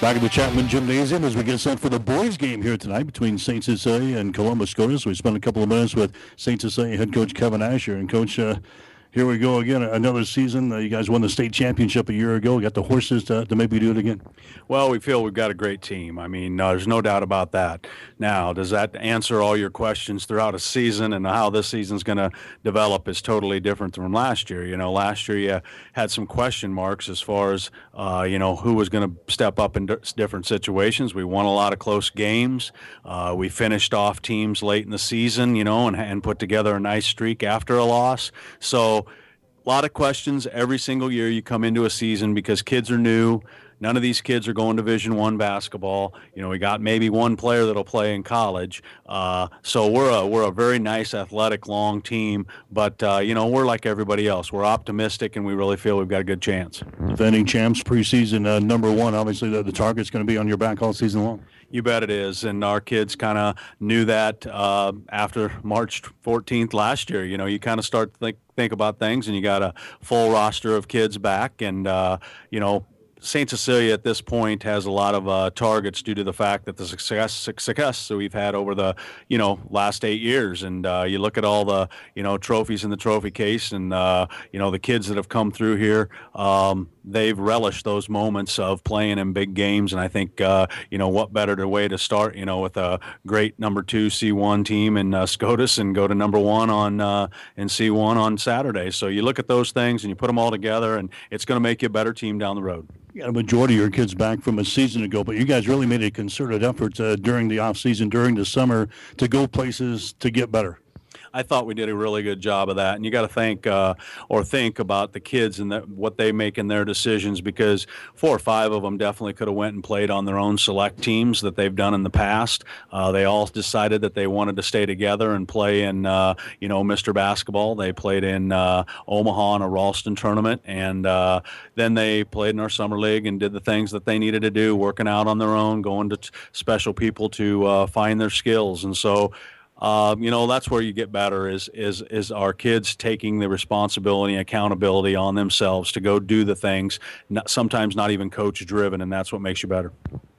Back at the Chapman Gymnasium as we get set for the boys' game here tonight between St. Cecilia and Columbus Scotus. We spent a couple of minutes with St. Cecilia head coach Kevin Asher. And, Coach, uh, here we go again. Another season. Uh, you guys won the state championship a year ago. got the horses to, to maybe do it again. Well, we feel we've got a great team. I mean, uh, there's no doubt about that. Now, does that answer all your questions throughout a season and how this season's going to develop is totally different from last year. You know, last year you had some question marks as far as uh, you know who was going to step up in d- different situations. We won a lot of close games. Uh, we finished off teams late in the season, you know, and, and put together a nice streak after a loss. So lot of questions every single year you come into a season because kids are new. None of these kids are going division one basketball. You know we got maybe one player that'll play in college. Uh, so we're a we're a very nice athletic long team but uh, you know we're like everybody else. We're optimistic and we really feel we've got a good chance. Defending champs preseason uh, number one obviously the, the target's going to be on your back all season long you bet it is, and our kids kind of knew that uh, after March 14th last year. You know, you kind of start to think think about things, and you got a full roster of kids back, and uh, you know, St. Cecilia at this point has a lot of uh, targets due to the fact that the success success that we've had over the you know last eight years, and uh, you look at all the you know trophies in the trophy case, and uh, you know the kids that have come through here, um, they've relished those moments of playing in big games, and I think uh, you know what better way to start you know with a great number two C1 team in uh, SCOTUS and go to number one on uh, in C1 on Saturday. So you look at those things and you put them all together, and it's going to make you a better team down the road you got a majority of your kids back from a season ago, but you guys really made a concerted effort uh, during the off season, during the summer, to go places to get better. I thought we did a really good job of that. And you got to think uh, or think about the kids and the, what they make in their decisions because four or five of them definitely could have went and played on their own select teams that they've done in the past. Uh, they all decided that they wanted to stay together and play in, uh, you know, Mr. Basketball. They played in uh, Omaha in a Ralston tournament, and uh, then they played in our summer league and did the things that they needed to do, working out on their own, going to t- special people to uh, find their skills, and so. Um, you know that's where you get better is is is our kids taking the responsibility and accountability on themselves to go do the things not, sometimes not even coach driven and that's what makes you better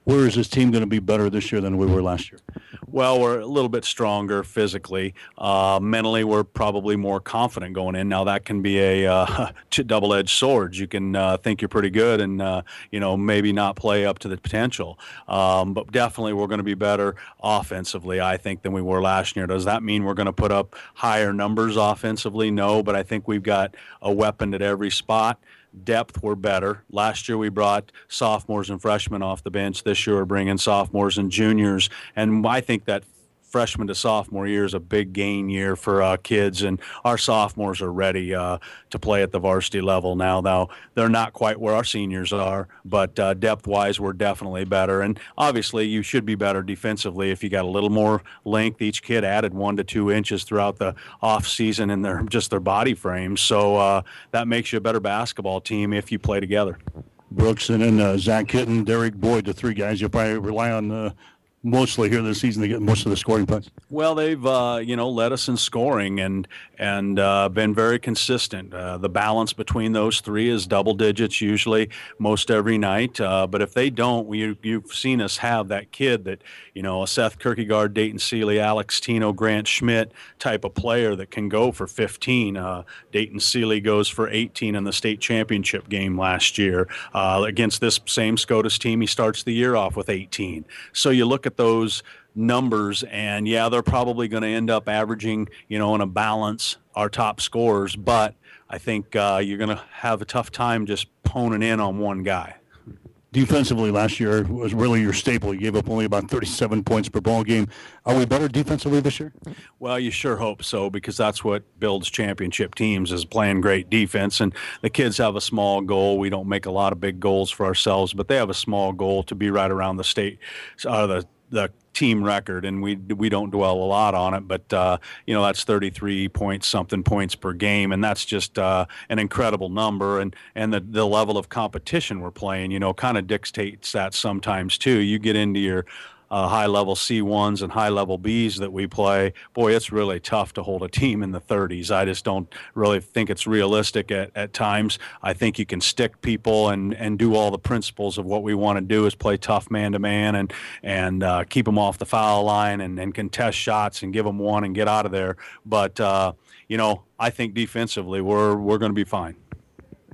where is this team going to be better this year than we were last year? Well, we're a little bit stronger physically. Uh, mentally, we're probably more confident going in. Now, that can be a uh, double-edged sword. You can uh, think you're pretty good and uh, you know maybe not play up to the potential. Um, but definitely, we're going to be better offensively, I think, than we were last year. Does that mean we're going to put up higher numbers offensively? No, but I think we've got a weapon at every spot depth were better. Last year we brought sophomores and freshmen off the bench. This year we're bringing sophomores and juniors, and I think that freshman to sophomore year is a big gain year for uh, kids, and our sophomores are ready uh, to play at the varsity level now. Now they're not quite where our seniors are, but uh, depth-wise, we're definitely better. And obviously, you should be better defensively if you got a little more length. Each kid added one to two inches throughout the off season in their just their body frames, so uh, that makes you a better basketball team if you play together. Brooks and then uh, Zach Kitten, Derek Boyd, the three guys you'll probably rely on uh, mostly here this season to get most of the scoring points? Well, they've uh, you know led us in scoring and and uh, been very consistent. Uh, the balance between those three is double digits usually most every night. Uh, but if they don't, we, you've seen us have that kid that you know a Seth Kierkegaard, Dayton Sealy, Alex Tino, Grant Schmidt type of player that can go for 15. Uh, Dayton Sealy goes for 18 in the state championship game last year uh, against this same SCOTUS team. He starts the year off with 18. So you look at at those numbers, and yeah, they're probably going to end up averaging, you know, in a balance our top scores. But I think uh, you're going to have a tough time just honing in on one guy defensively last year was really your staple. You gave up only about 37 points per ball game. Are we better defensively this year? Well, you sure hope so because that's what builds championship teams is playing great defense. And the kids have a small goal. We don't make a lot of big goals for ourselves, but they have a small goal to be right around the state, uh, the the team record, and we we don't dwell a lot on it, but uh, you know that's 33 points something points per game, and that's just uh, an incredible number, and and the the level of competition we're playing, you know, kind of dictates that sometimes too. You get into your uh, high level C1s and high level Bs that we play, boy, it's really tough to hold a team in the 30s. I just don't really think it's realistic at, at times. I think you can stick people and, and do all the principles of what we want to do is play tough man to man and and uh, keep them off the foul line and, and contest shots and give them one and get out of there. But uh, you know, I think defensively we're we're going to be fine.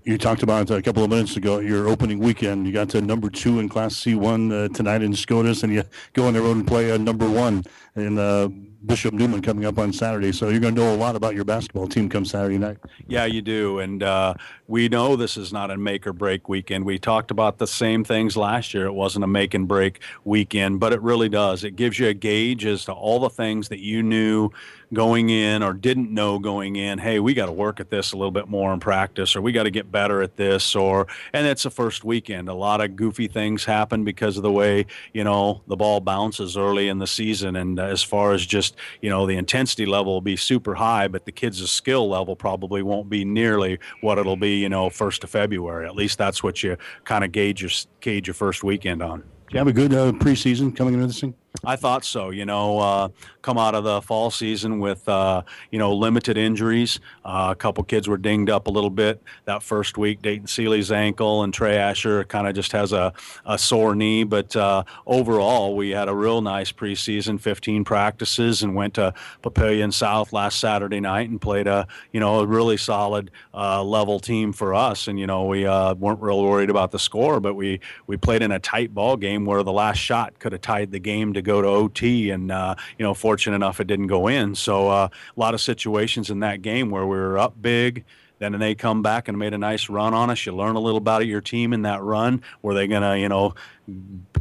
You talked about a couple of minutes ago your opening weekend. You got to number two in Class C1 uh, tonight in SCOTUS, and you go on the road and play uh, number one in uh, Bishop Newman coming up on Saturday. So you're going to know a lot about your basketball team come Saturday night. Yeah, you do. And uh, we know this is not a make or break weekend. We talked about the same things last year. It wasn't a make and break weekend, but it really does. It gives you a gauge as to all the things that you knew going in or didn't know going in. Hey, we got to work at this a little bit more in practice, or we got to get better at this, or and it's the first weekend. A lot of goofy things happen because of the way you know the ball bounces early in the season, and as far as just you know the intensity level will be super high, but the kids' skill level probably won't be nearly what it'll be you know first of February. At least that's what you kind of gauge your gauge your first weekend on. Do you have a good uh, preseason coming into this thing? I thought so. You know, uh, come out of the fall season with uh, you know limited injuries. Uh, a couple kids were dinged up a little bit that first week. Dayton Seeley's ankle and Trey Asher kind of just has a, a sore knee. But uh, overall, we had a real nice preseason. 15 practices and went to Papillion South last Saturday night and played a you know a really solid uh, level team for us. And you know we uh, weren't real worried about the score, but we we played in a tight ball game where the last shot could have tied the game to go to OT, and uh, you know, fortunate enough it didn't go in. So uh, a lot of situations in that game where we were up big. Then they come back and made a nice run on us. You learn a little about your team in that run. Were they going to, you know,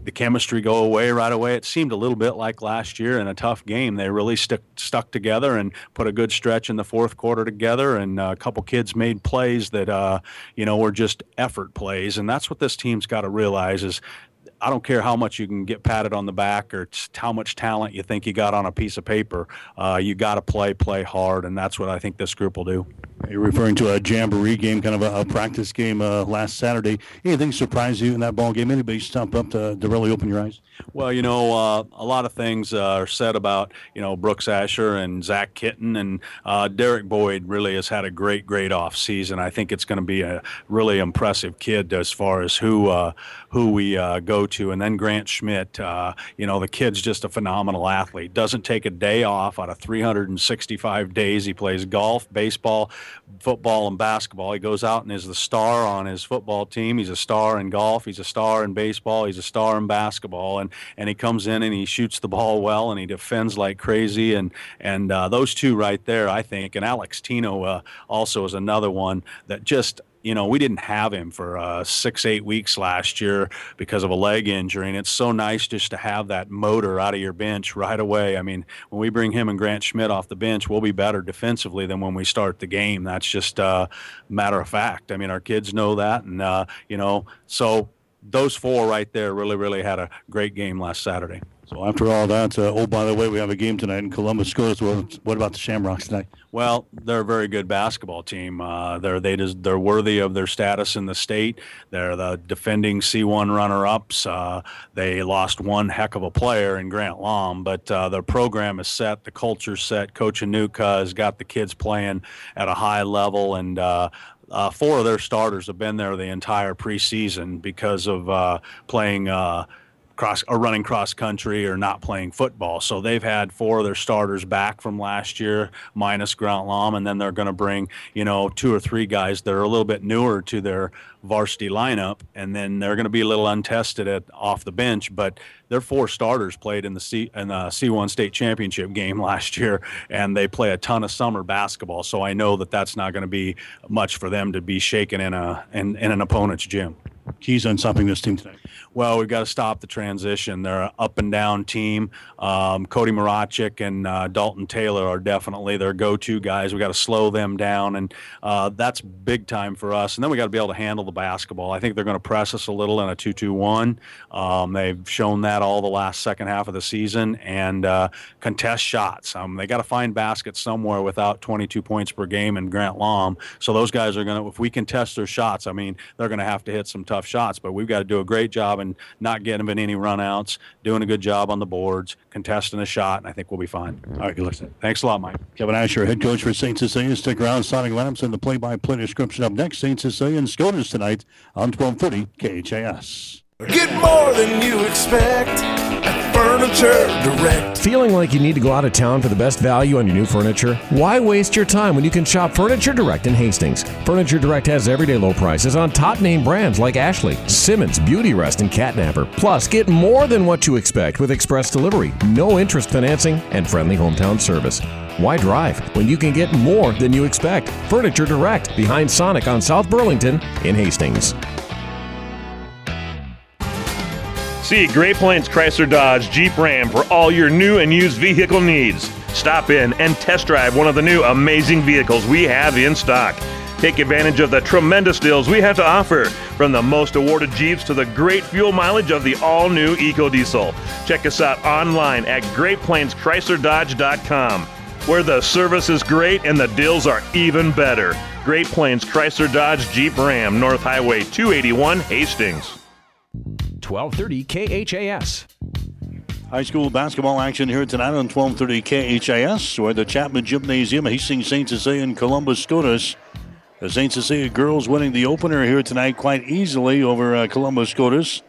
the chemistry go away right away? It seemed a little bit like last year in a tough game. They really stuck stuck together and put a good stretch in the fourth quarter together. And uh, a couple kids made plays that, uh, you know, were just effort plays. And that's what this team's got to realize is I don't care how much you can get patted on the back or how much talent you think you got on a piece of paper. Uh, you got to play, play hard, and that's what I think this group will do. You're referring to a jamboree game, kind of a, a practice game uh, last Saturday. Anything surprise you in that ball game? Anybody stump up to, to really open your eyes? Well, you know, uh, a lot of things uh, are said about you know Brooks Asher and Zach Kitten and uh, Derek Boyd. Really has had a great, great off season. I think it's going to be a really impressive kid as far as who uh, who we uh, go to. And then Grant Schmidt, uh, you know, the kid's just a phenomenal athlete. Doesn't take a day off out of 365 days. He plays golf, baseball, football, and basketball. He goes out and is the star on his football team. He's a star in golf. He's a star in baseball. He's a star in basketball. And and he comes in and he shoots the ball well and he defends like crazy. And and uh, those two right there, I think. And Alex Tino uh, also is another one that just you know, we didn't have him for uh, six, eight weeks last year because of a leg injury. And it's so nice just to have that motor out of your bench right away. I mean, when we bring him and Grant Schmidt off the bench, we'll be better defensively than when we start the game. That's just a uh, matter of fact. I mean, our kids know that. And, uh, you know, so those four right there really, really had a great game last Saturday. So after all that, uh, oh by the way, we have a game tonight in Columbus SCOTUS. What about the Shamrocks tonight? Well, they're a very good basketball team. Uh, they're they just, they're worthy of their status in the state. They're the defending C1 runner-ups. Uh, they lost one heck of a player in Grant Lom, but uh, their program is set. The culture's set. Coach Anuka has got the kids playing at a high level, and uh, uh, four of their starters have been there the entire preseason because of uh, playing uh, cross or running cross country or not playing football. So they've had four of their starters back from last year, minus Grant Lom, and then they're going to bring you know two or three guys that are a little bit newer to their varsity lineup, and then they're going to be a little untested at off the bench. But their four starters played in the C in the C1 state championship game last year, and they play a ton of summer basketball. So I know that that's not going to be much for them to be shaken in a in, in an opponent's gym keys on stopping this team tonight? Well, we've got to stop the transition. They're an up and down team. Um, Cody Marachik and uh, Dalton Taylor are definitely their go-to guys. We've got to slow them down, and uh, that's big time for us. And then we got to be able to handle the basketball. I think they're going to press us a little in a two-two-one. Um, they've shown that all the last second half of the season, and uh, contest shots. Um, they got to find baskets somewhere without 22 points per game in Grant Lom. So those guys are going to, if we contest their shots, I mean, they're going to have to hit some tough tough shots, but we've got to do a great job in not getting them in any runouts, doing a good job on the boards, contesting a shot, and I think we'll be fine. All right, good luck. Thanks a lot, Mike. Kevin Asher, head coach for St. Cecilia. Stick around. Sonic Lamps and the play-by-play description up next. St. Cecilia and Scotus tonight on 1230 KHAS. Get more than you expect at Furniture Direct. Feeling like you need to go out of town for the best value on your new furniture? Why waste your time when you can shop Furniture Direct in Hastings? Furniture Direct has everyday low prices on top name brands like Ashley, Simmons, Beauty Rest, and Catnapper. Plus, get more than what you expect with express delivery, no interest financing, and friendly hometown service. Why drive when you can get more than you expect? Furniture Direct behind Sonic on South Burlington in Hastings. See Great Plains Chrysler Dodge Jeep Ram for all your new and used vehicle needs. Stop in and test drive one of the new amazing vehicles we have in stock. Take advantage of the tremendous deals we have to offer, from the most awarded Jeeps to the great fuel mileage of the all new EcoDiesel. Check us out online at GreatPlainsChryslerDodge.com, where the service is great and the deals are even better. Great Plains Chrysler Dodge Jeep Ram, North Highway 281, Hastings. 1230 KHAS. High school basketball action here tonight on 1230 KHAS, where the Chapman Gymnasium, Hastings St. Cecilia and Columbus Scotus. The St. Cecilia girls winning the opener here tonight quite easily over uh, Columbus Scotus,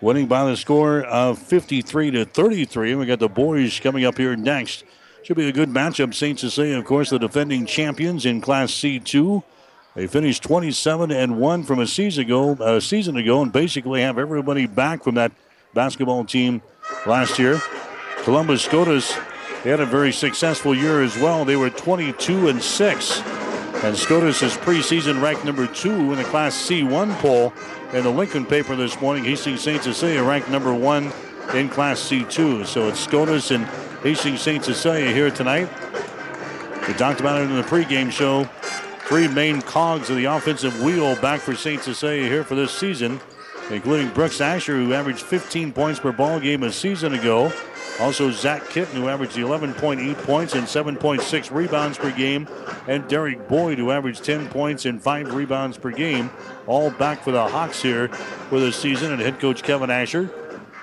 winning by the score of 53 to 33. And we got the boys coming up here next. Should be a good matchup. St. Cecilia, of course, the defending champions in Class C2. They finished 27 and one from a season ago, a season ago, and basically have everybody back from that basketball team last year. Columbus Scotus, they had a very successful year as well. They were 22 and six, and Scotus is preseason ranked number two in the Class C1 poll. In the Lincoln paper this morning, Hastings St. Cecilia ranked number one in Class C2. So it's Scotus and Hastings St. Cecilia here tonight. We talked about it in the pregame show. Three main cogs of the offensive wheel back for St. Cecilia here for this season, including Brooks Asher, who averaged 15 points per ball game a season ago. Also, Zach Kitten, who averaged 11.8 points and 7.6 rebounds per game. And Derek Boyd, who averaged 10 points and 5 rebounds per game. All back for the Hawks here for this season. And head coach Kevin Asher.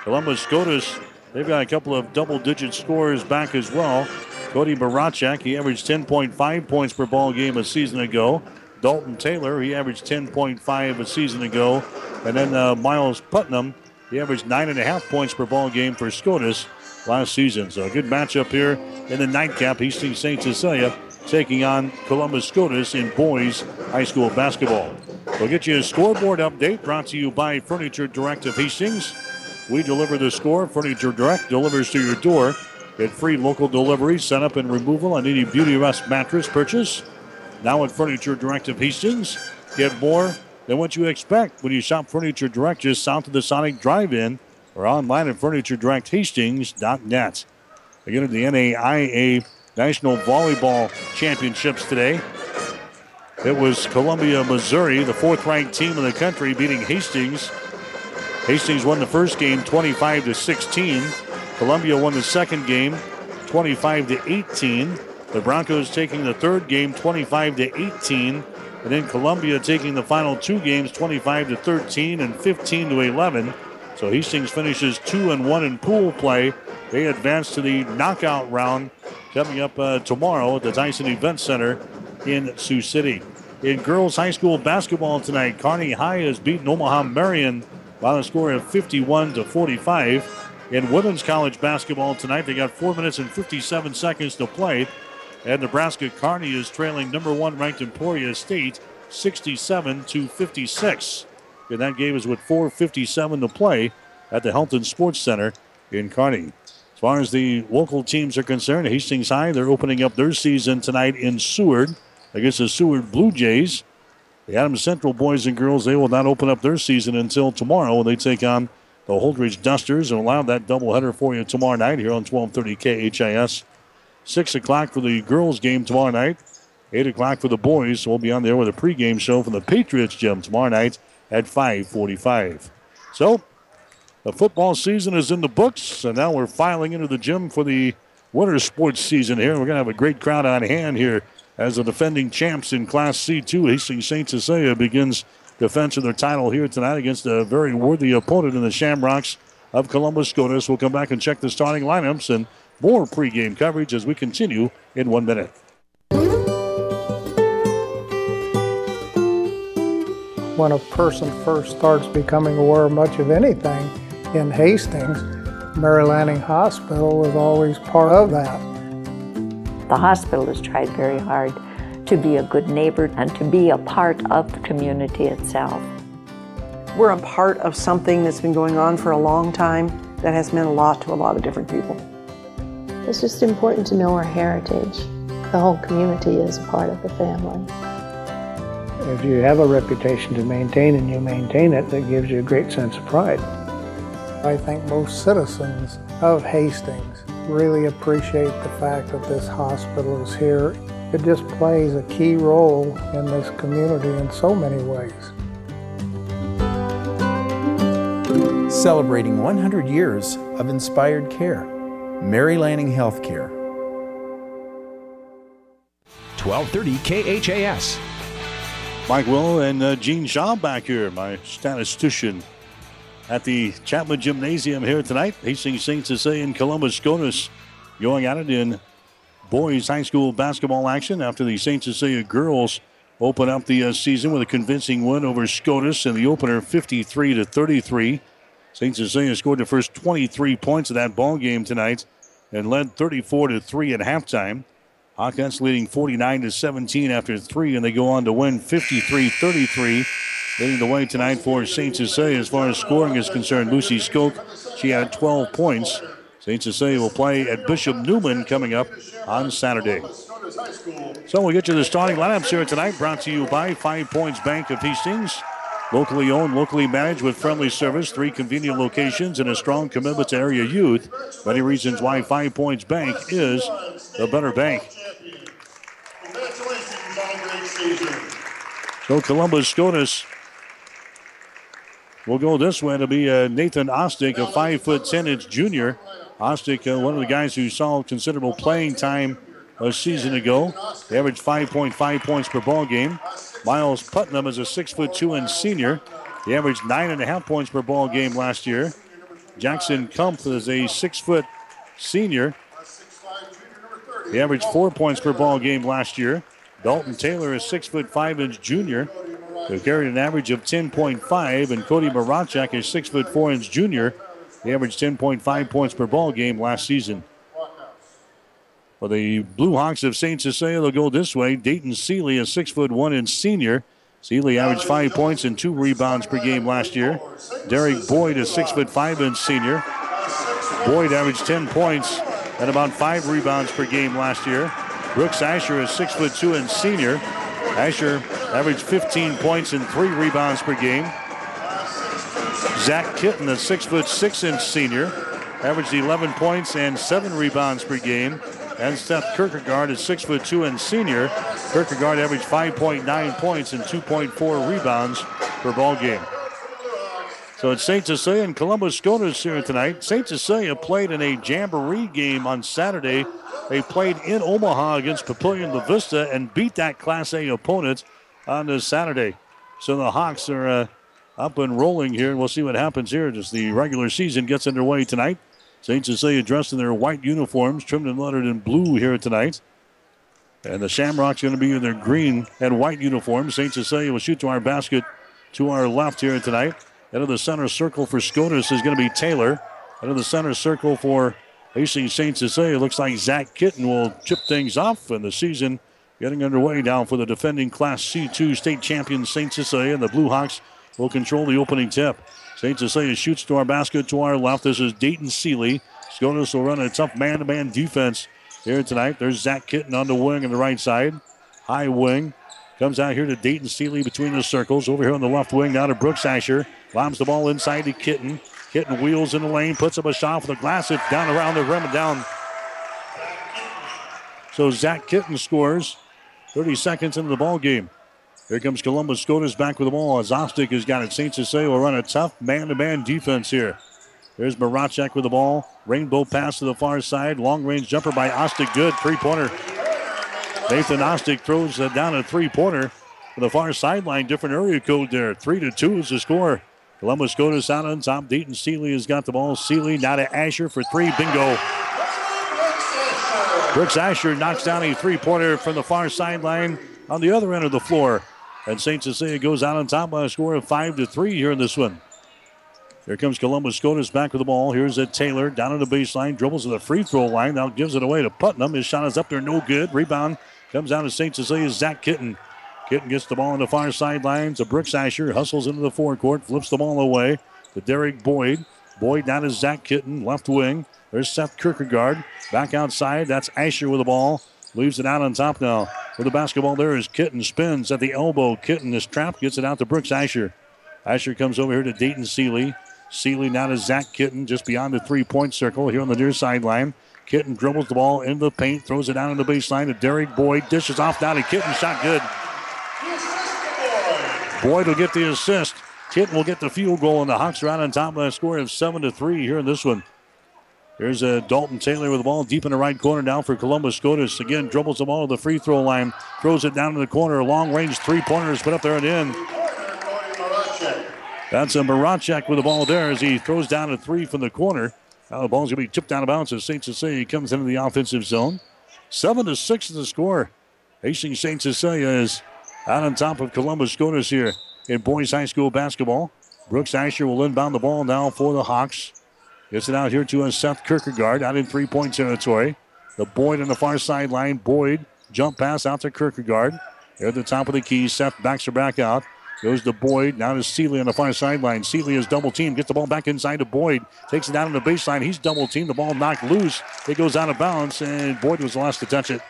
Columbus Scotus, they've got a couple of double digit scores back as well. Cody Barachak, he averaged 10.5 points per ball game a season ago. Dalton Taylor, he averaged 10.5 a season ago. And then uh, Miles Putnam, he averaged 9.5 points per ball game for SCOTUS last season. So a good matchup here in the nightcap. Hastings St. Cecilia taking on Columbus SCOTUS in boys high school basketball. We'll get you a scoreboard update brought to you by Furniture Direct of Hastings. We deliver the score. Furniture Direct delivers to your door. Get free local delivery, setup, and removal on any Beauty Rest mattress purchase. Now at Furniture Direct of Hastings, get more than what you expect when you shop Furniture Direct just south of the Sonic Drive-In or online at FurnitureDirectHastings.net. Again at the NAIA National Volleyball Championships today. It was Columbia, Missouri, the fourth-ranked team in the country, beating Hastings. Hastings won the first game 25 to 16. Columbia won the second game 25 to 18. The Broncos taking the third game 25 to 18. And then Columbia taking the final two games 25 to 13 and 15 to 11. So Hastings finishes 2 and 1 in pool play. They advance to the knockout round coming up uh, tomorrow at the Tyson Event Center in Sioux City. In girls high school basketball tonight, Kearney High has beaten Omaha Marion by a score of 51 to 45 in women's college basketball tonight. They got four minutes and 57 seconds to play. And Nebraska Kearney is trailing number one ranked Emporia State 67 to 56. And that game is with 4.57 to play at the Helton Sports Center in Kearney. As far as the local teams are concerned, Hastings High, they're opening up their season tonight in Seward against the Seward Blue Jays. The Adams Central boys and girls, they will not open up their season until tomorrow when they take on the Holdrege Dusters and allow that doubleheader for you tomorrow night here on 1230 KHAS. 6 o'clock for the girls' game tomorrow night. 8 o'clock for the boys. So we'll be on there with a pregame show from the Patriots gym tomorrow night at 545. So the football season is in the books, and now we're filing into the gym for the winter sports season here. We're going to have a great crowd on hand here as the defending champs in Class C2. Hastings St. Cecilia begins defense of their title here tonight against a very worthy opponent in the Shamrocks of Columbus SCOTUS. We'll come back and check the starting lineups and more pregame coverage as we continue in one minute. When a person first starts becoming aware of much of anything in Hastings, Mary Lanning Hospital was always part of that. The hospital has tried very hard to be a good neighbor and to be a part of the community itself. We're a part of something that's been going on for a long time that has meant a lot to a lot of different people. It's just important to know our heritage. The whole community is a part of the family. If you have a reputation to maintain and you maintain it, that gives you a great sense of pride. I think most citizens of Hastings really appreciate the fact that this hospital is here. It just plays a key role in this community in so many ways. Celebrating 100 years of inspired care. Mary Lanning Healthcare. 1230 KHAS. Mike Will and uh, Gene Shaw back here, my statistician at the Chapman Gymnasium here tonight. Hastings St. Cecilia and Columbus SCOTUS going at it in boys high school basketball action after the St. Cecilia girls open up the uh, season with a convincing win over SCOTUS in the opener 53 to 33. St. Cecilia scored the first 23 points of that ball game tonight and led 34 to 3 at halftime. Hawkins leading 49 to 17 after three, and they go on to win 53 33. Leading the way tonight for St. Cecilia as far as scoring is concerned. Lucy Skoke, she had 12 points. St. Cecilia will play at Bishop Newman coming up on Saturday. So we'll get you the starting lineups here tonight, brought to you by Five Points Bank of Hastings. Locally owned, locally managed with friendly service, three convenient locations, and a strong commitment to area youth. Many reasons why Five Points Bank is the better bank. So Columbus SCOTUS will go this way. It'll be uh, Nathan Ostick, a five foot ten inch junior. Ostick, uh, one of the guys who saw considerable playing time a season ago. He averaged 5.5 points per ball game. Miles Putnam is a six foot two inch senior. He averaged nine and a half points per ball game last year. Jackson Kumpf is a six foot senior. He averaged four points per ball game last year. Dalton Taylor is six foot five inch junior. Who carried an average of 10.5, and Cody Marachak foot four inch junior. He averaged 10.5 points per ball game last season. For the Blue Hawks of St. Cecilia, they'll go this way. Dayton Seeley, foot one inch senior. Seeley averaged five points and two rebounds per game last year. Derek Boyd, a six foot five inch senior. Boyd averaged 10 points and about five rebounds per game last year. Brooks Asher, is six foot two inch senior. Asher averaged 15 points and three rebounds per game. Zach Kitten, a six foot six inch senior, averaged 11 points and seven rebounds per game. And Seth Kierkegaard a six foot two and senior. Kierkegaard averaged 5.9 points and 2.4 rebounds per ball game. So it's St. Cecilia and Columbus SCOTUS here tonight. St. Cecilia played in a jamboree game on Saturday. They played in Omaha against Papillion La Vista and beat that Class A opponent on this Saturday. So the Hawks are uh, up and rolling here, and we'll see what happens here as the regular season gets underway tonight. St. Cecilia dressed in their white uniforms, trimmed and lettered in blue here tonight. And the Shamrocks going to be in their green and white uniforms. St. Cecilia will shoot to our basket to our left here tonight. Of the center circle for SCOTUS is going to be Taylor. Of the center circle for Hastings St. Cecilia, looks like Zach Kitten will chip things off, and the season getting underway now for the defending Class C2 state champion St. Cecilia. And the Blue Hawks will control the opening tip. St. Cecilia shoots to our basket to our left. This is Dayton Seeley. SCOTUS will run a tough man to man defense here tonight. There's Zach Kitten on the wing on the right side. High wing. Comes out here to Dayton Seeley between the circles. Over here on the left wing, now to Brooks Asher. Lobs the ball inside to Kitten. Kitten wheels in the lane, puts up a shot for the glass. It's down around the rim and down. So Zach Kitten scores 30 seconds into the ball game. Here comes Columbus SCOTUS back with the ball. Azostik has got it. St. Cecilia will run a tough man-to-man defense here. There's Marachek with the ball. Rainbow pass to the far side. Long range jumper by Ostick. Good. Three pointer. Nathan Ostick throws down a three pointer. to the far sideline. Different area code there. Three to two is the score. Columbus Scotus out on top. Dayton Seeley has got the ball. Seeley now to Asher for three. Bingo. Brooks Asher knocks down a three-pointer from the far sideline on the other end of the floor. And St. Cecilia goes out on top by a score of five to three here in this one. Here comes Columbus Scotus back with the ball. Here's a Taylor down on the baseline, dribbles to the free throw line. Now gives it away to Putnam. His shot is up there, no good. Rebound comes down to St. Cecilia's Zach Kitten. Kitten gets the ball on the far sideline to Brooks Asher. Hustles into the forecourt, flips the ball away to Derek Boyd. Boyd down to Zach Kitten, left wing. There's Seth Kierkegaard. Back outside. That's Asher with the ball. Leaves it out on top now. With the basketball there is Kitten. Spins at the elbow. Kitten is trapped. Gets it out to Brooks Asher. Asher comes over here to Dayton Seeley. Seeley now to Zach Kitten just beyond the three point circle here on the near sideline. Kitten dribbles the ball into the paint, throws it down on the baseline to Derek Boyd. Dishes off down to Kitten. Shot good. Boyd will get the assist. Kitten will get the field goal, and the Hawks are out on top by a score of 7 to 3 here in this one. Here's a Dalton Taylor with the ball deep in the right corner now for Columbus Scotus. Again, dribbles the ball to the free throw line, throws it down in the corner. Long range three pointers put up there and in. That's a Marachek with the ball there as he throws down a three from the corner. Now the ball's going to be tipped out of bounds as St. Cecilia comes into the offensive zone. Seven to six is the score. Hastings St. Cecilia is out on top of Columbus Scotus here in boys high school basketball. Brooks Asher will inbound the ball now for the Hawks. Gets it out here to Seth Kierkegaard out in three-point territory. The Boyd on the far sideline. Boyd jump pass out to Kierkegaard. They're at the top of the key. Seth backs her back out. Goes to Boyd. Now to Seeley on the far sideline. Seeley is double teamed. Gets the ball back inside to Boyd. Takes it down on the baseline. He's double teamed. The ball knocked loose. It goes out of bounds, and Boyd was the last to touch it.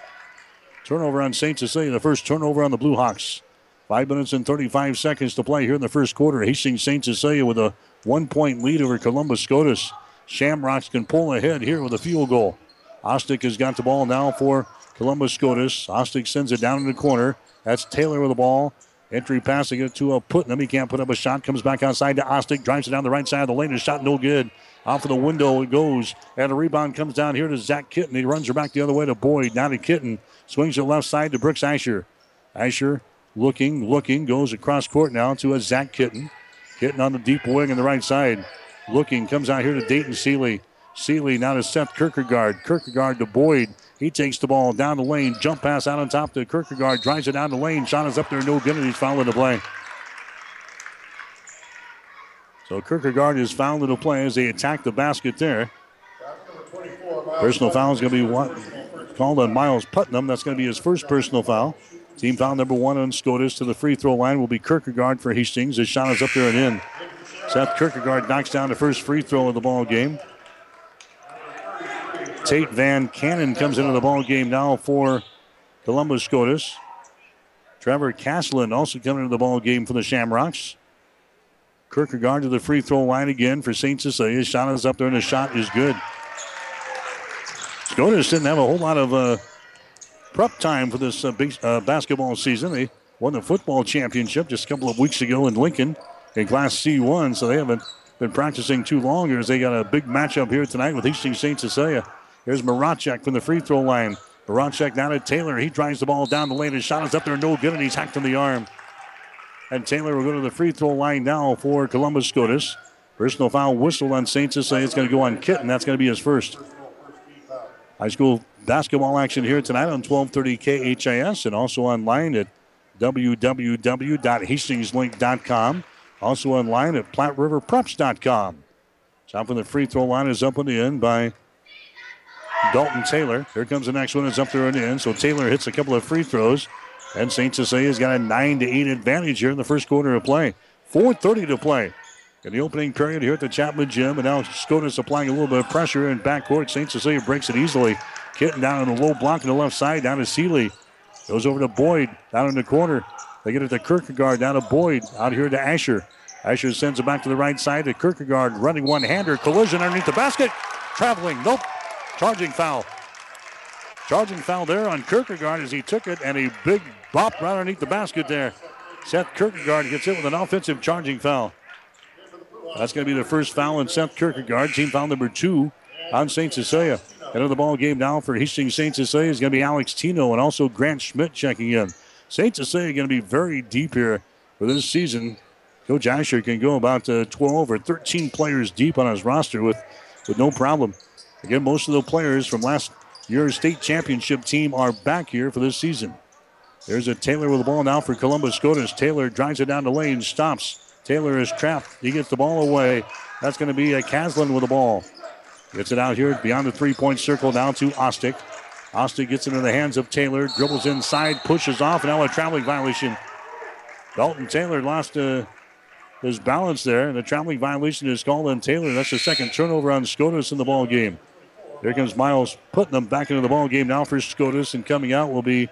Turnover on St. Cecilia. The first turnover on the Blue Hawks. Five minutes and 35 seconds to play here in the first quarter. Hastings St. Cecilia with a one point lead over Columbus Scotus. Shamrocks can pull ahead here with a field goal. Ostick has got the ball now for Columbus Scotus. Ostick sends it down in the corner. That's Taylor with the ball. Entry passing it to a Putnam. He can't put up a shot. Comes back outside to Ostick. Drives it down the right side of the lane. His shot no good. Off of the window it goes. And a rebound comes down here to Zach Kitten. He runs her back the other way to Boyd. Now to Kitten. Swings it left side to Brooks Asher. Asher looking, looking. Goes across court now to a Zach Kitten. Kitten on the deep wing on the right side. Looking. Comes out here to Dayton Seeley. Seeley now to Seth Kierkegaard. Kierkegaard to Boyd. He takes the ball down the lane. Jump pass out on top to Kierkegaard. Drives it down the lane. Shot is up there. No good. And he's fouled into play. So Kierkegaard is fouled into play as they attack the basket there. Personal foul is going to be called on Miles Putnam. That's going to be his first personal foul. Team foul number one on Scotus to the free throw line will be Kierkegaard for Hastings. His shot is up there and in. Seth Kierkegaard knocks down the first free throw of the ball game. Tate Van Cannon comes into the ball game now for Columbus Scotus. Trevor Caslin also coming into the ball game for the Shamrocks. Kierkegaard to the free throw line again for St. Cecilia. Shot is up there and the shot is good. Scotus didn't have a whole lot of uh, prep time for this uh, uh, basketball season. They won the football championship just a couple of weeks ago in Lincoln in Class C1, so they haven't been practicing too long as they got a big matchup here tonight with Hastings St. Cecilia. Here's Marachek from the free throw line. Marachek down to Taylor. He drives the ball down the lane. His shot is up there, no good, and he's hacked in the arm. And Taylor will go to the free throw line now for Columbus Scotus. Personal foul whistle on St. Cecilia. It's going to go on Kitten. That's going to be his first. High school basketball action here tonight on 1230 KHAS and also online at www.hastingslink.com. Also online at PlatteRiverPreps.com. Top of the free throw line is up in the end by Dalton Taylor. Here comes the next one. It's up there and in. So Taylor hits a couple of free throws. And St. Cecilia's got a 9 to 8 advantage here in the first quarter of play. 4.30 to play in the opening period here at the Chapman Gym. And now Scotus applying a little bit of pressure in backcourt. St. Cecilia breaks it easily. Kitten down on the low block on the left side, down to Seeley. Goes over to Boyd, down in the corner. They get it to Kierkegaard, down to Boyd, out here to Asher. Asher sends it back to the right side to Kierkegaard, running one-hander, collision underneath the basket. Traveling, nope. Charging foul. Charging foul there on Kierkegaard as he took it, and a big bop right underneath the basket there. Seth Kierkegaard gets it with an offensive charging foul. That's going to be the first foul on Seth Kierkegaard. Team foul number two on St. Cecilia. Head of the ball game now for Hastings St. Cecilia is going to be Alex Tino and also Grant Schmidt checking in. St. Cecilia going to be very deep here for this season. Coach Asher can go about uh, 12 or 13 players deep on his roster with, with no problem. Again, most of the players from last year's state championship team are back here for this season. There's a Taylor with the ball now for Columbus Scotus. Taylor drives it down the lane, stops. Taylor is trapped. He gets the ball away. That's going to be a Caslin with the ball. Gets it out here beyond the three point circle down to Ostick. Ostick gets into the hands of Taylor, dribbles inside, pushes off, and now a traveling violation. Dalton Taylor lost uh, his balance there, and the traveling violation is called on Taylor. That's the second turnover on Scotus in the ball game. Here comes Miles Putnam back into the ball game now for Scotus, and coming out will be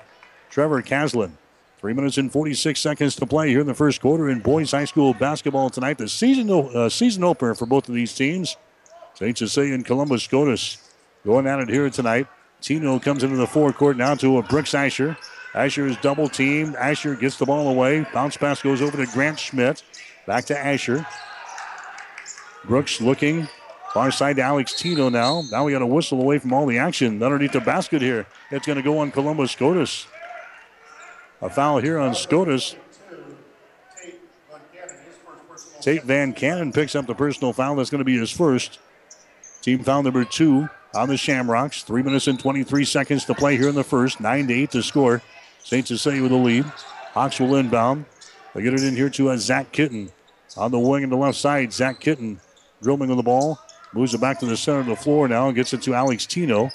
Trevor Caslin. Three minutes and 46 seconds to play here in the first quarter in boys high school basketball tonight. The season uh, season opener for both of these teams. St. Cecilia and Columbus Scotus going at it here tonight. Tino comes into the forecourt now to a Brooks Asher. Asher is double teamed. Asher gets the ball away. Bounce pass goes over to Grant Schmidt. Back to Asher. Brooks looking. Far side to Alex Tino now. Now we got a whistle away from all the action underneath the basket here. It's going to go on Columbus Scotus. A foul here on Scotus. Tate Van Cannon picks up the personal foul. That's going to be his first. Team foul number two on the Shamrocks. Three minutes and 23 seconds to play here in the first. Nine to eight to score. St. Cecilia with the lead. Hawks will inbound. They get it in here to uh, Zach Kitten on the wing on the left side. Zach Kitten dribbling on the ball. Moves it back to the center of the floor now and gets it to Alex Tino.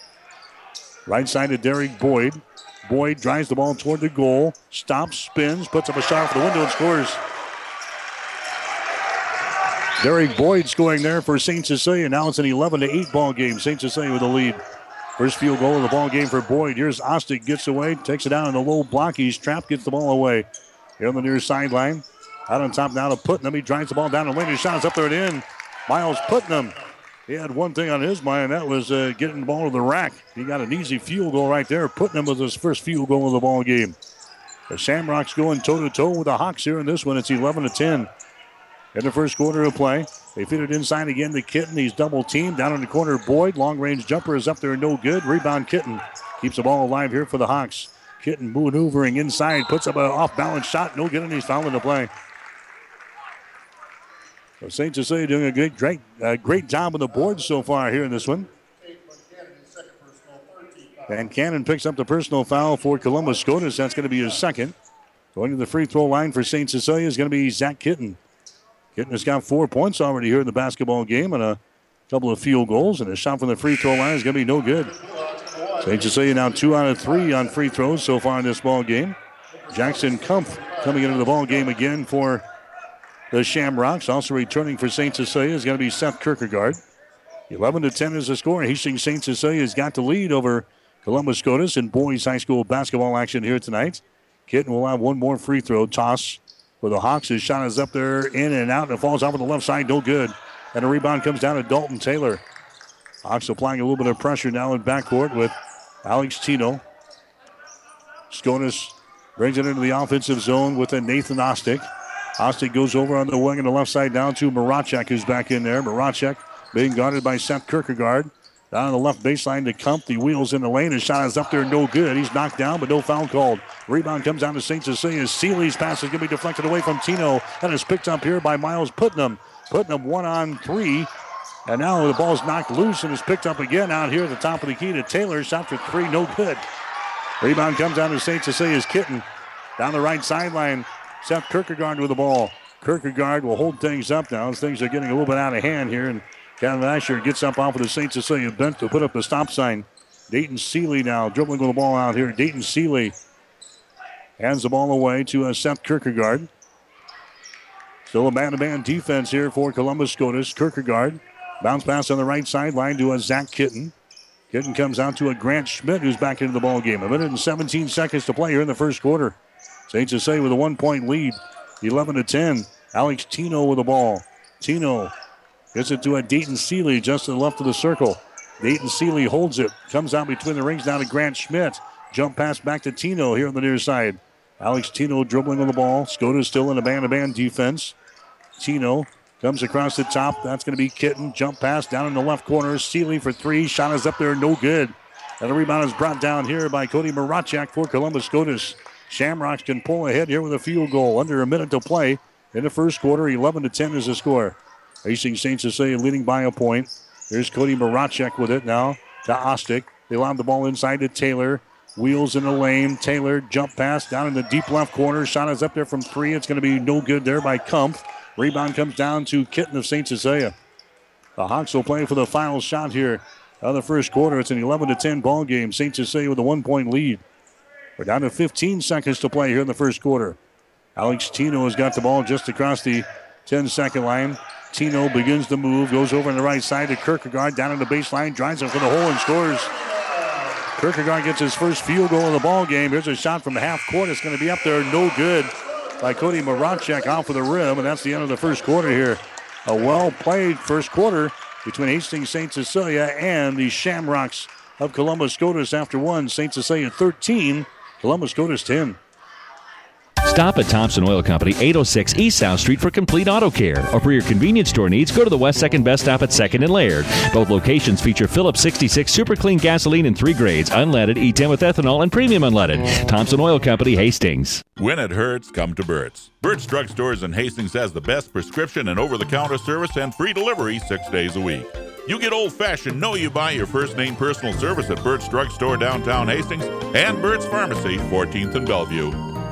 Right side to Derek Boyd. Boyd drives the ball toward the goal. Stops, spins, puts up a shot for the window and scores. Derek Boyd scoring there for St. Cecilia. Now it's an 11 to 8 ball game. St. Cecilia with the lead. First field goal of the ball game for Boyd. Here's Ostick, gets away, takes it down in the low block. He's trapped, gets the ball away. Here on the near sideline. Out on top now to Putnam. He drives the ball down the lane. His shot up there and in. Miles Putnam. He had one thing on his mind, that was uh, getting the ball to the rack. He got an easy field goal right there. Putnam with his first field goal of the ball game. The Shamrocks going toe to toe with the Hawks here in this one. It's 11 to 10 in the first quarter of play. They fit it inside again to Kitten. He's double teamed down in the corner. Boyd, long range jumper is up there, no good. Rebound Kitten keeps the ball alive here for the Hawks. Kitten maneuvering inside, puts up an off balance shot, no good, and he's fouling the play. St. Cecilia doing a good, great, uh, great job on the board so far here in this one. Van Cannon picks up the personal foul for Columbus Scotus. That's going to be his second. Going to the free throw line for St. Cecilia is going to be Zach Kitten. Kitten has got four points already here in the basketball game and a couple of field goals. And a shot from the free throw line is going to be no good. St. Cecilia now two out of three on free throws so far in this ball game. Jackson Kumpf coming into the ball game again for the Shamrocks. Also returning for St. Cecilia is going to be Seth Kierkegaard. 11 to 10 is the score. Hastings St. Cecilia has got the lead over Columbus Scotus in boys high school basketball action here tonight. Kitten will have one more free throw toss for the Hawks. His shot is up there, in and out, and it falls off on the left side. No good. And a rebound comes down to Dalton Taylor. Hawks applying a little bit of pressure now in backcourt with Alex Tino. Scotus brings it into the offensive zone with a Nathan Ostick. Ostick goes over on the wing on the left side down to Marachek, who's back in there. Marachek being guarded by Seth Kierkegaard. Down on the left baseline to Kumpf. The wheels in the lane. His shot is up there, no good. He's knocked down, but no foul called. Rebound comes down to St. Cecilia. Seeley's pass is going to be deflected away from Tino. And is picked up here by Miles Putnam. Putnam one on three. And now the ball's knocked loose and is picked up again out here at the top of the key to Taylor. Shot for three, no good. Rebound comes down to St. Cecilia's Kitten. Down the right sideline, Seth Kierkegaard with the ball. Kierkegaard will hold things up now as things are getting a little bit out of hand here. And Kevin Asher gets up off of the St. Cecilia bench to put up the stop sign. Dayton Seeley now dribbling with the ball out here. Dayton Seeley hands the ball away to uh, Seth Kierkegaard. Still a man-to-man defense here for Columbus Scotus. Kierkegaard bounce pass on the right sideline to a Zach Kitten. Kitten comes out to a Grant Schmidt who's back into the ball game. A minute and 17 seconds to play here in the first quarter. St. Cecilia with a one-point lead, 11 to 10. Alex Tino with the ball. Tino gets it to a Dayton Seeley just to the left of the circle. Dayton Seeley holds it, comes out between the rings down to Grant Schmidt. Jump pass back to Tino here on the near side. Alex Tino dribbling on the ball. Scotus still in a man-to-man defense. Tino comes across the top. That's going to be Kitten. Jump pass down in the left corner. Seeley for three. Shot is up there, no good. And the rebound is brought down here by Cody Marachak for Columbus Scotus. Shamrocks can pull ahead here with a field goal. Under a minute to play in the first quarter. 11 to 10 is the score. Hastings St. Cecilia leading by a point. There's Cody Marachek with it now to Ostick. They lob the ball inside to Taylor. Wheels in the lane. Taylor jump pass down in the deep left corner. Shot is up there from three. It's going to be no good there by Kumpf. Rebound comes down to Kitten of St. Cecilia. The Hawks will play for the final shot here of the first quarter. It's an 11 to 10 ball game. St. Cecilia with a one point lead. We're down to 15 seconds to play here in the first quarter. Alex Tino has got the ball just across the 10 second line. Tino begins to move, goes over on the right side to Kierkegaard down in the baseline, drives him for the hole and scores. Kierkegaard gets his first field goal of the ball game. Here's a shot from the half court. It's going to be up there, no good by Cody Marachek off of the rim, and that's the end of the first quarter here. A well played first quarter between Hastings St. Cecilia and the Shamrocks of Columbus Scotus after one. St. Cecilia 13, Columbus Scotus 10. Stop at Thompson Oil Company, 806 East South Street for complete auto care. Or for your convenience store needs, go to the West 2nd Best Stop at 2nd and Laird. Both locations feature Phillips 66 Super Clean gasoline in three grades unleaded, E10 with ethanol, and premium unleaded. Thompson Oil Company, Hastings. When it hurts, come to Burt's. Burt's Drug Stores in Hastings has the best prescription and over the counter service and free delivery six days a week. You get old fashioned, know you buy your first name personal service at Burt's Drug Store downtown Hastings and Burt's Pharmacy, 14th and Bellevue.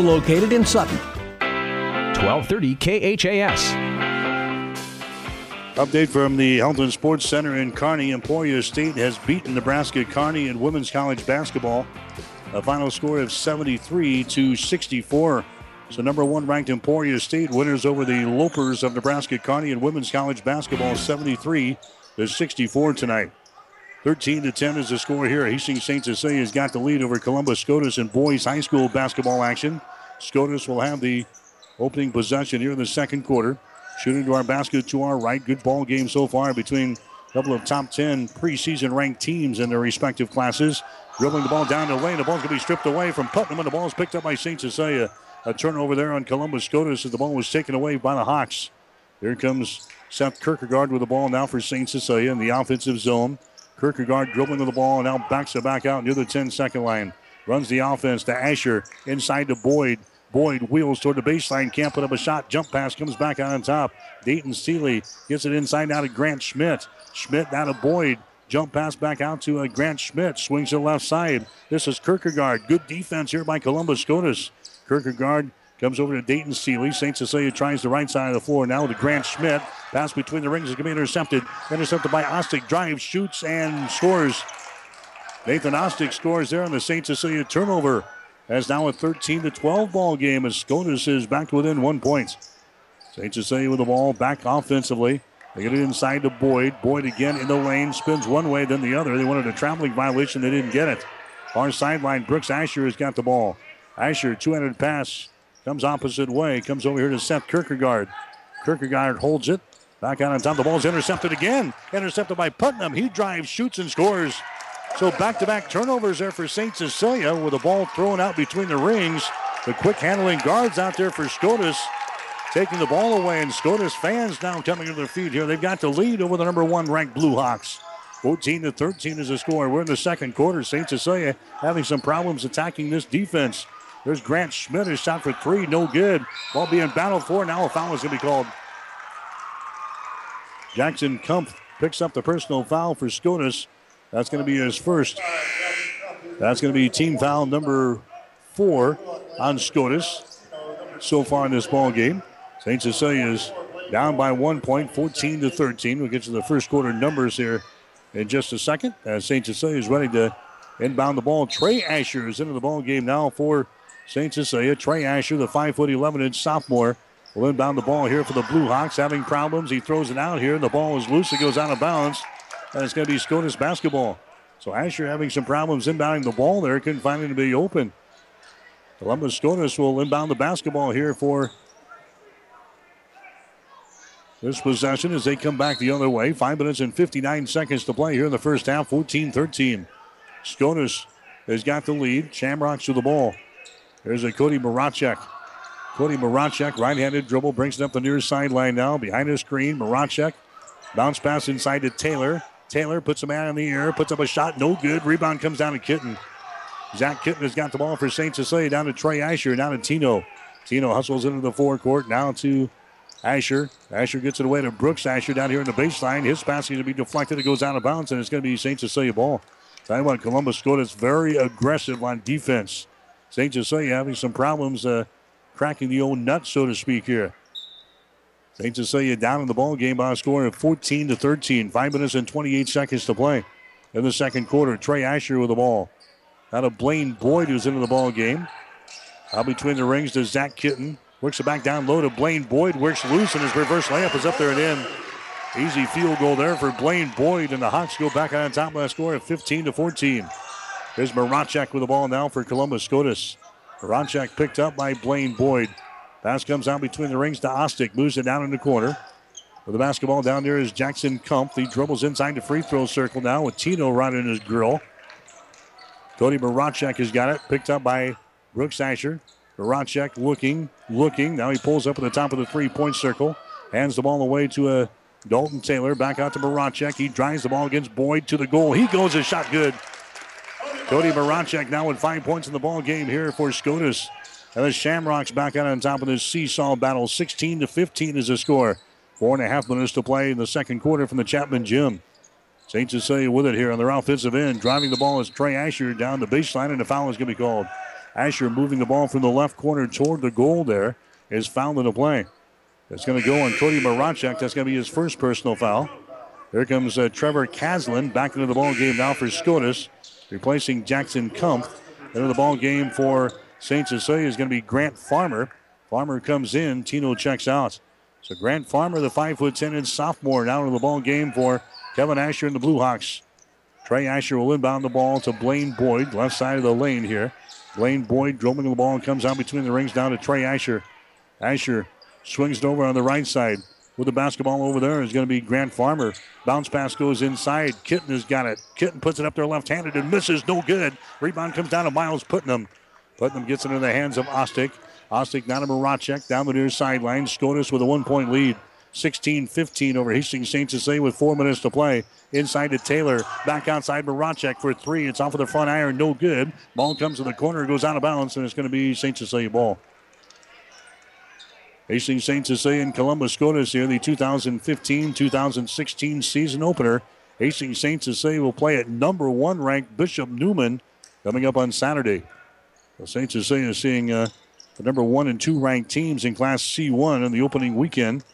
located in Sutton. 1230 KHAS. Update from the Health and Sports Center in Kearney. Emporia State has beaten Nebraska Kearney in women's college basketball. A final score of 73 to 64. So number one ranked Emporia State winners over the Lopers of Nebraska Kearney in women's college basketball 73 to 64 tonight. 13 to 10 is the score here. Hastings St. Cecilia has got the lead over Columbus Scotus in boys high school basketball action. Scotus will have the opening possession here in the second quarter. Shooting to our basket to our right. Good ball game so far between a couple of top 10 preseason ranked teams in their respective classes. Dribbling the ball down the lane. The ball's going to be stripped away from Putnam, and the ball's picked up by St. Cecilia. A turnover there on Columbus Scotus as the ball was taken away by the Hawks. Here comes Seth Kierkegaard with the ball now for St. Cecilia in the offensive zone. Kierkegaard dribbling to the ball and now backs it back out near the 10 second line. Runs the offense to Asher inside to Boyd. Boyd wheels toward the baseline, can't put up a shot. Jump pass comes back out on top. Dayton Seeley gets it inside now to Grant Schmidt. Schmidt down to Boyd. Jump pass back out to uh, Grant Schmidt. Swings to the left side. This is Kierkegaard. Good defense here by Columbus Scotus. Kierkegaard comes over to Dayton Seeley. St. Cecilia tries the right side of the floor now to Grant Schmidt. Pass between the rings is going to be intercepted. Intercepted by Ostick. Drives, shoots, and scores. Nathan Ostick scores there on the St. Cecilia turnover. As now a 13 to 12 ball game as Scotus is back within one point. St. Cecilia with the ball back offensively. They get it inside to Boyd. Boyd again in the lane, spins one way, then the other. They wanted a traveling violation, they didn't get it. Far sideline, Brooks Asher has got the ball. Asher, two-handed pass, comes opposite way, comes over here to Seth Kierkegaard. Kierkegaard holds it. Back out on top. The ball is intercepted again. Intercepted by Putnam. He drives, shoots, and scores. So back-to-back turnovers there for St. Cecilia with the ball thrown out between the rings. The quick handling guards out there for Scotus taking the ball away, and Scotus fans now coming to their feet here. They've got the lead over the number one ranked Blue Hawks. 14 to 13 is the score. We're in the second quarter. St. Cecilia having some problems attacking this defense. There's Grant Schmidt, a shot for three, no good. Ball being battled for. Now a foul is going to be called. Jackson Kumpf picks up the personal foul for Scotus. That's going to be his first. That's going to be team foul number four on Scotus so far in this ball game. St. Cecilia is down by one point, 14 to 13. We'll get to the first quarter numbers here in just a second. As St. Cecilia is ready to inbound the ball. Trey Asher is into the ball game now for St. Cecilia. Trey Asher, the 5 foot 11 inch sophomore, will inbound the ball here for the Blue Hawks. Having problems, he throws it out here. The ball is loose. It goes out of bounds. And it's going to be Scotus basketball. So Asher having some problems inbounding the ball there. Couldn't find to be open. Columbus Scotus will inbound the basketball here for this possession as they come back the other way. Five minutes and 59 seconds to play here in the first half, 14 13. Scotus has got the lead. Shamrocks with the ball. There's a Cody Marachek. Cody Marachek, right handed dribble, brings it up the near sideline now. Behind the screen, Marachek. Bounce pass inside to Taylor. Taylor puts a man in the air, puts up a shot, no good. Rebound comes down to Kitten. Zach Kitten has got the ball for St. Cecilia down to Trey Asher, down to Tino. Tino hustles into the forecourt, now to Asher. Asher gets it away to Brooks Asher down here in the baseline. His pass is going to be deflected. It goes out of bounds, and it's going to be St. Cecilia ball. You what, Columbus scored. It's very aggressive on defense. St. Cecilia having some problems uh, cracking the old nut, so to speak, here. St. Cecilia down in the ball game by a score of 14 to 13. Five minutes and 28 seconds to play in the second quarter. Trey Asher with the ball. Out of Blaine Boyd, who's into the ball game. Out between the rings to Zach Kitten. Works it back down low to Blaine Boyd. Works loose, and his reverse layup is up there and in. Easy field goal there for Blaine Boyd, and the Hawks go back on top by a score of 15 to 14. There's Marachek with the ball now for Columbus Scotus. Marachek picked up by Blaine Boyd. Pass comes out between the rings to Ostick. Moves it down in the corner. With the basketball down there is Jackson Kumpf. He dribbles inside the free throw circle now with Tino right in his grill. Cody Marachek has got it. Picked up by Brooks Asher. Marachek looking, looking. Now he pulls up at the top of the three point circle. Hands the ball away to a uh, Dalton Taylor. Back out to Marachek. He drives the ball against Boyd to the goal. He goes a shot good. Cody Marachek now with five points in the ball game here for Scotus. And the Shamrocks back out on top of this seesaw battle. 16 to 15 is the score. Four and a half minutes to play in the second quarter from the Chapman Gym. St. Cecilia with it here on their offensive end. Driving the ball is Trey Asher down the baseline, and a foul is going to be called. Asher moving the ball from the left corner toward the goal there is fouled in the play. It's going to go on Cody Marachek. That's going to be his first personal foul. Here comes uh, Trevor Caslin back into the ball game now for Scotus, replacing Jackson Kumpf. Into the ball game for St. Cecilia is going to be Grant Farmer. Farmer comes in. Tino checks out. So Grant Farmer, the five foot ten inch sophomore, now in the ball game for Kevin Asher and the Blue Hawks. Trey Asher will inbound the ball to Blaine Boyd, left side of the lane here. Blaine Boyd dribbling the ball and comes out between the rings down to Trey Asher. Asher swings it over on the right side. With the basketball over there is going to be Grant Farmer. Bounce pass goes inside. Kitten has got it. Kitten puts it up there left handed and misses. No good. Rebound comes down to Miles Putnam. Putnam gets it into the hands of Ostick. Ostick down to Marachek down the near sideline. Scotus with a one point lead. 16 15 over Hastings St. Cecilia with four minutes to play. Inside to Taylor. Back outside Marachek for three. It's off of the front iron. No good. Ball comes to the corner, goes out of bounds, and it's going to be St. Cecilia ball. Hastings St. Cecilia and Columbus Scotus here, the 2015 2016 season opener. Hastings St. Cecilia will play at number one ranked Bishop Neumann coming up on Saturday. St. Cecilia is seeing uh, the number one and two ranked teams in Class C1 in the opening weekend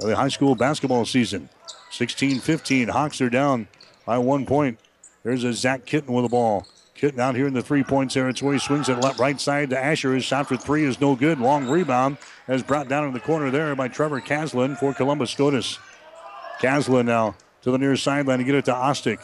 of the high school basketball season. 16 15. Hawks are down by one point. There's a Zach Kitten with the ball. Kitten out here in the three point territory. Swings it left right side to Asher. His shot for three is no good. Long rebound as brought down in the corner there by Trevor Caslin for Columbus Scotus. Caslin now to the near sideline to get it to Ostick.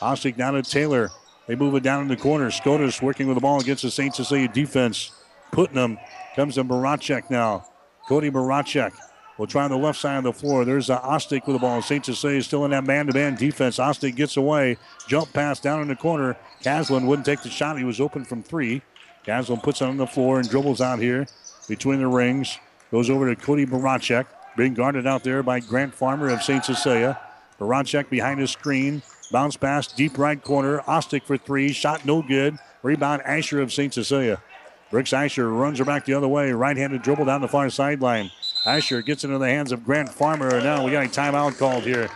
Ostick down to Taylor. They move it down in the corner. Scotus working with the ball against the St. Cecilia defense. Putnam comes to Marachek now. Cody Marachek will try on the left side of the floor. There's uh, Ostick with the ball. St. Cecilia is still in that man-to-man defense. Ostick gets away. Jump pass down in the corner. Caslin wouldn't take the shot. He was open from three. Caslin puts it on the floor and dribbles out here between the rings. Goes over to Cody Marachek. Being guarded out there by Grant Farmer of St. Cecilia. Marachek behind his screen. Bounce pass, deep right corner. Ostick for three. Shot no good. Rebound Asher of St. Cecilia. Brooks Asher runs her back the other way. Right handed dribble down the far sideline. Asher gets into the hands of Grant Farmer. And now we got a timeout called here.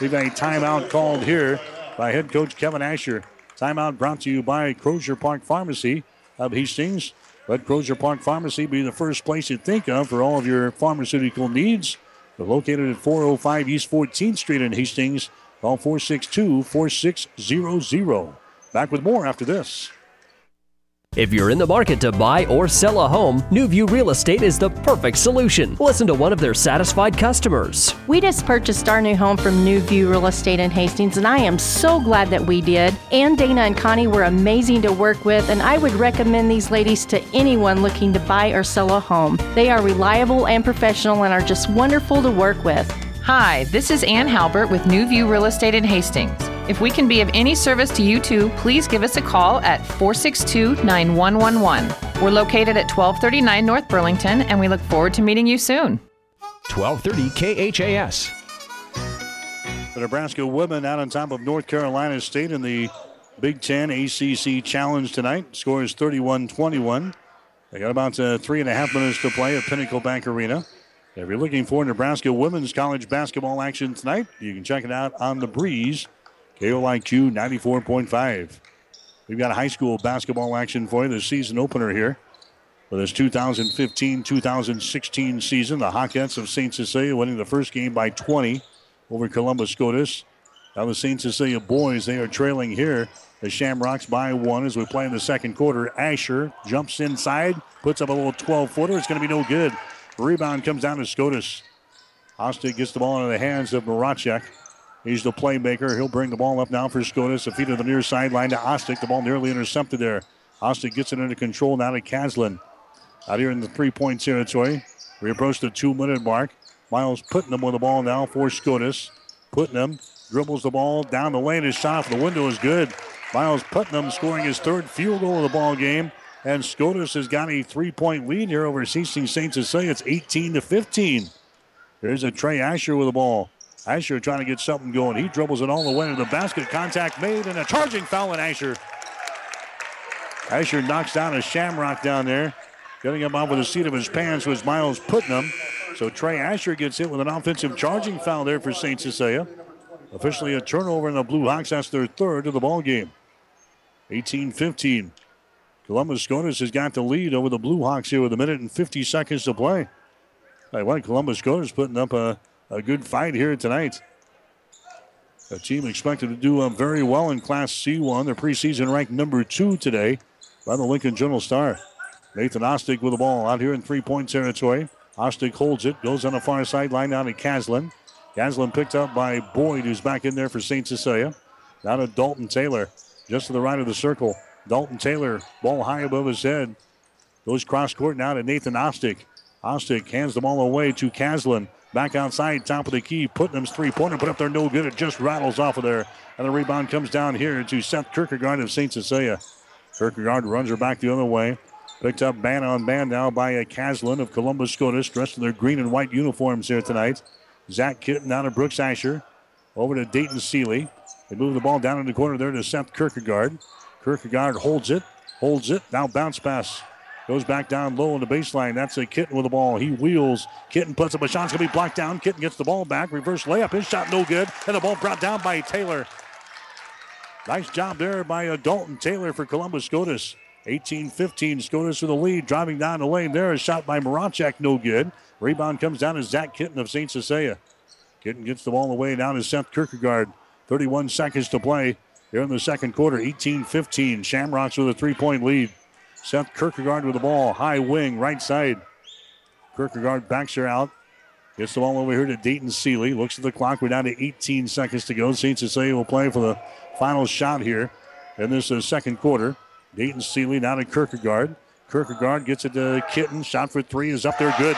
We've got a timeout called here by head coach Kevin Asher. Timeout brought to you by Crozier Park Pharmacy of Hastings. Let Crozier Park Pharmacy be the first place you think of for all of your pharmaceutical needs. They're located at 405 East 14th Street in Hastings. Call 462 4600. Back with more after this. If you're in the market to buy or sell a home, Newview Real Estate is the perfect solution. Listen to one of their satisfied customers. We just purchased our new home from Newview Real Estate in Hastings, and I am so glad that we did. Ann, Dana, and Connie were amazing to work with, and I would recommend these ladies to anyone looking to buy or sell a home. They are reliable and professional and are just wonderful to work with. Hi, this is Ann Halbert with New View Real Estate in Hastings. If we can be of any service to you too, please give us a call at 462 9111. We're located at 1239 North Burlington, and we look forward to meeting you soon. 1230 KHAS. The Nebraska women out on top of North Carolina State in the Big Ten ACC Challenge tonight. Score is 31 21. They got about uh, three and a half minutes to play at Pinnacle Bank Arena. If you're looking for Nebraska women's college basketball action tonight, you can check it out on the breeze. KOIQ 94.5. We've got high school basketball action for you, the season opener here. For this 2015 2016 season, the Hawkettes of St. Cecilia winning the first game by 20 over Columbus Scotus. Now the St. Cecilia boys, they are trailing here. The Shamrocks by one as we play in the second quarter. Asher jumps inside, puts up a little 12 footer. It's going to be no good. Rebound comes down to Scotus. Hostig gets the ball into the hands of Maracek. He's the playmaker. He'll bring the ball up now for Scotus. A feed to the near sideline to Ostic. The ball nearly intercepted there. Ostic gets it under control now to Caslin. Out here in the three-point territory. We approach the two-minute mark. Miles Putnam with the ball now for Scotus. Putnam dribbles the ball down the lane. His shot off the window is good. Miles Putnam scoring his third field goal of the ball game. And Scotus has got a three-point lead here over Hastings St. Cecilia. It's 18 to 15. There's a Trey Asher with the ball. Asher trying to get something going. He dribbles it all the way to the basket. Contact made and a charging foul on Asher. Asher knocks down a shamrock down there. Getting him off with the seat of his pants was Miles Putnam. So Trey Asher gets hit with an offensive charging foul there for St. Cecilia. Officially a turnover in the Blue Hawks. That's their third of the ball game. 18-15. Columbus Scotus has got the lead over the Blue Hawks here with a minute and 50 seconds to play. I want Columbus Scotus putting up a a good fight here tonight. A team expected to do uh, very well in Class C1. Their preseason ranked number two today by the Lincoln Journal Star. Nathan Ostic with the ball out here in three-point territory. Ostic holds it, goes on the far sideline down to Caslin. Caslin picked up by Boyd, who's back in there for St. Cecilia. Now to Dalton Taylor, just to the right of the circle. Dalton Taylor, ball high above his head. Goes cross court now to Nathan Ostic. Ostic hands the ball away to Caslin. Back outside, top of the key. Putnam's three pointer put up there, no good. It just rattles off of there. And the rebound comes down here to Seth Kierkegaard of St. Cecilia. Kierkegaard runs her back the other way. Picked up man on man now by a Caslin of Columbus Scotus, dressed in their green and white uniforms here tonight. Zach Kitten out of Brooks Asher. Over to Dayton Seeley. They move the ball down in the corner there to Seth Kierkegaard. Kierkegaard holds it, holds it. Now bounce pass Goes back down low on the baseline. That's a Kitten with the ball. He wheels. Kitten puts up a shot. It's going to be blocked down. Kitten gets the ball back. Reverse layup. His shot no good. And the ball brought down by Taylor. Nice job there by uh, Dalton Taylor for Columbus Scotus. 18-15 Scotus with the lead. Driving down the lane there. A shot by Maracek. No good. Rebound comes down to Zach Kitten of St. Cecilia. Kitten gets the ball away down to Seth Kierkegaard. 31 seconds to play here in the second quarter. 18-15. Shamrocks with a three-point lead. Seth Kierkegaard with the ball, high wing, right side. Kierkegaard backs her out. Gets the ball over here to Dayton Seeley. Looks at the clock. We're down to 18 seconds to go. St. Cecilia will play for the final shot here in this uh, second quarter. Dayton Seeley now to Kierkegaard. Kierkegaard gets it to Kitten. Shot for three is up there. Good.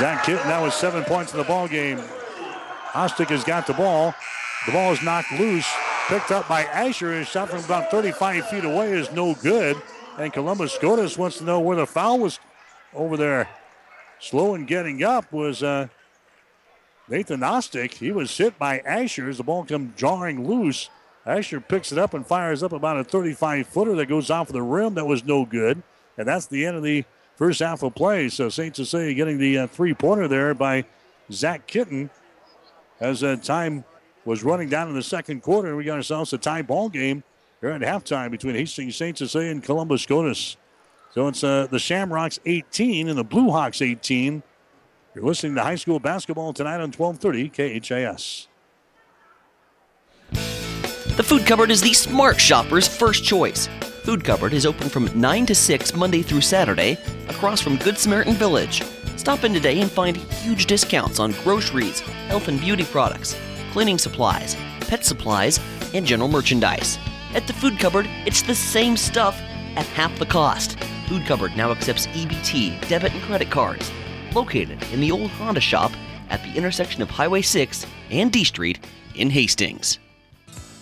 Zach Kitten now with seven points in the ball game. Ostic has got the ball. The ball is knocked loose. Picked up by Asher. His shot from about 35 feet away is no good. And Columbus Scotus wants to know where the foul was over there. Slow in getting up was uh, Nathan Ostic. He was hit by Asher as the ball comes jarring loose. Asher picks it up and fires up about a 35 footer that goes off the rim. That was no good. And that's the end of the first half of play. So St. Cecilia getting the uh, three pointer there by Zach Kitten as uh, time was running down in the second quarter. and We got ourselves a tie ball game here at halftime between Hastings St. Cecilia and Columbus Scotus. So it's uh, the Shamrocks 18 and the Blue Hawks 18. You're listening to high school basketball tonight on 1230 KHAS. The Food Cupboard is the smart shopper's first choice. Food Cupboard is open from 9 to 6 Monday through Saturday across from Good Samaritan Village. Stop in today and find huge discounts on groceries, health and beauty products, cleaning supplies, pet supplies, and general merchandise. At the Food Cupboard, it's the same stuff at half the cost. Food Cupboard now accepts EBT, debit, and credit cards. Located in the old Honda shop at the intersection of Highway 6 and D Street in Hastings.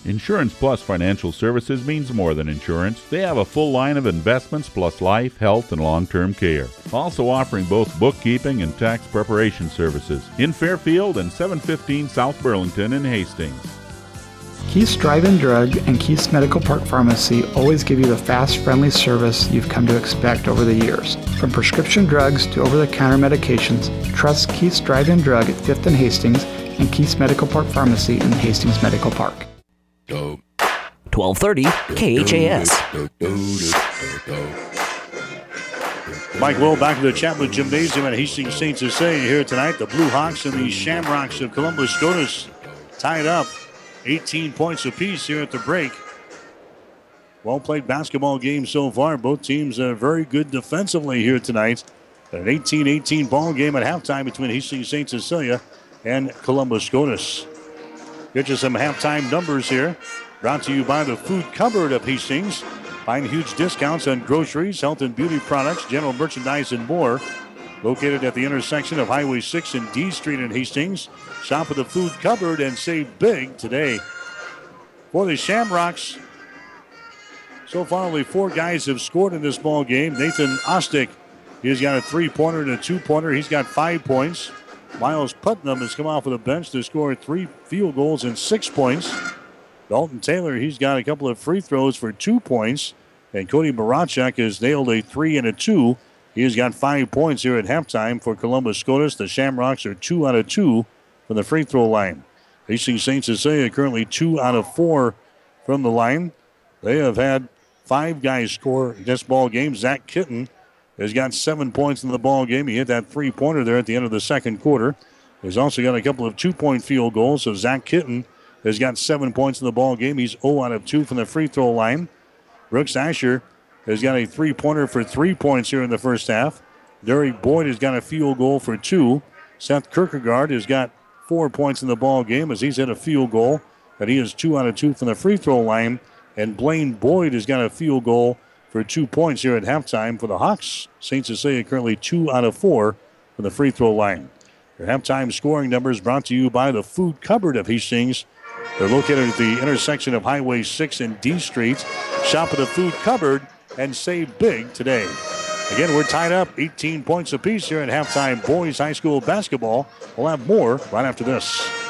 Insurance Plus Financial Services means more than insurance. They have a full line of investments plus life, health, and long term care. Also offering both bookkeeping and tax preparation services in Fairfield and 715 South Burlington in Hastings. Keith's Drive-In Drug and Keith's Medical Park Pharmacy always give you the fast, friendly service you've come to expect over the years. From prescription drugs to over-the-counter medications, trust Keith's Drive-In Drug at 5th and Hastings and Keith's Medical Park Pharmacy in Hastings Medical Park. 1230 KHAS. Mike Will back to the Chapman Gymnasium at Hastings St. Cecilia here tonight. The Blue Hawks and the Shamrocks of Columbus Scotus tied up 18 points apiece here at the break. Well played basketball game so far. Both teams are very good defensively here tonight. An 18 18 ball game at halftime between Hastings St. Cecilia and Columbus Scotus. Get you some halftime numbers here. Brought to you by the Food Cupboard of Hastings. Find huge discounts on groceries, health and beauty products, general merchandise, and more. Located at the intersection of Highway 6 and D Street in Hastings. Shop at the Food Cupboard and save big today. For the Shamrocks, so far only four guys have scored in this ball game. Nathan Ostick, he's got a three-pointer and a two-pointer. He's got five points. Miles Putnam has come off of the bench to score three field goals and six points. Dalton Taylor, he's got a couple of free throws for two points. And Cody Barachek has nailed a three and a two. He has got five points here at halftime for Columbus Scotus. The Shamrocks are two out of two from the free throw line. Hastings St. Cecilia currently two out of four from the line. They have had five guys score this ball game. Zach Kitten has got seven points in the ball game. He hit that three pointer there at the end of the second quarter. He's also got a couple of two point field goals. So Zach Kitten has got seven points in the ball game. He's 0 out of 2 from the free throw line. Brooks Asher has got a three pointer for three points here in the first half. Derek Boyd has got a field goal for two. Seth Kierkegaard has got four points in the ball game as he's hit a field goal. But he is two out of two from the free throw line. And Blaine Boyd has got a field goal for two points here at halftime for the Hawks. St. Cecilia currently two out of four from the free throw line. Your halftime scoring numbers brought to you by the Food Cupboard of Hastings. They're located at the intersection of Highway 6 and D Street. Shop at the Food Cupboard and save big today. Again, we're tied up 18 points apiece here at halftime boys high school basketball. We'll have more right after this.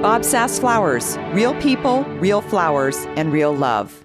Bob Sass Flowers. Real people, real flowers, and real love.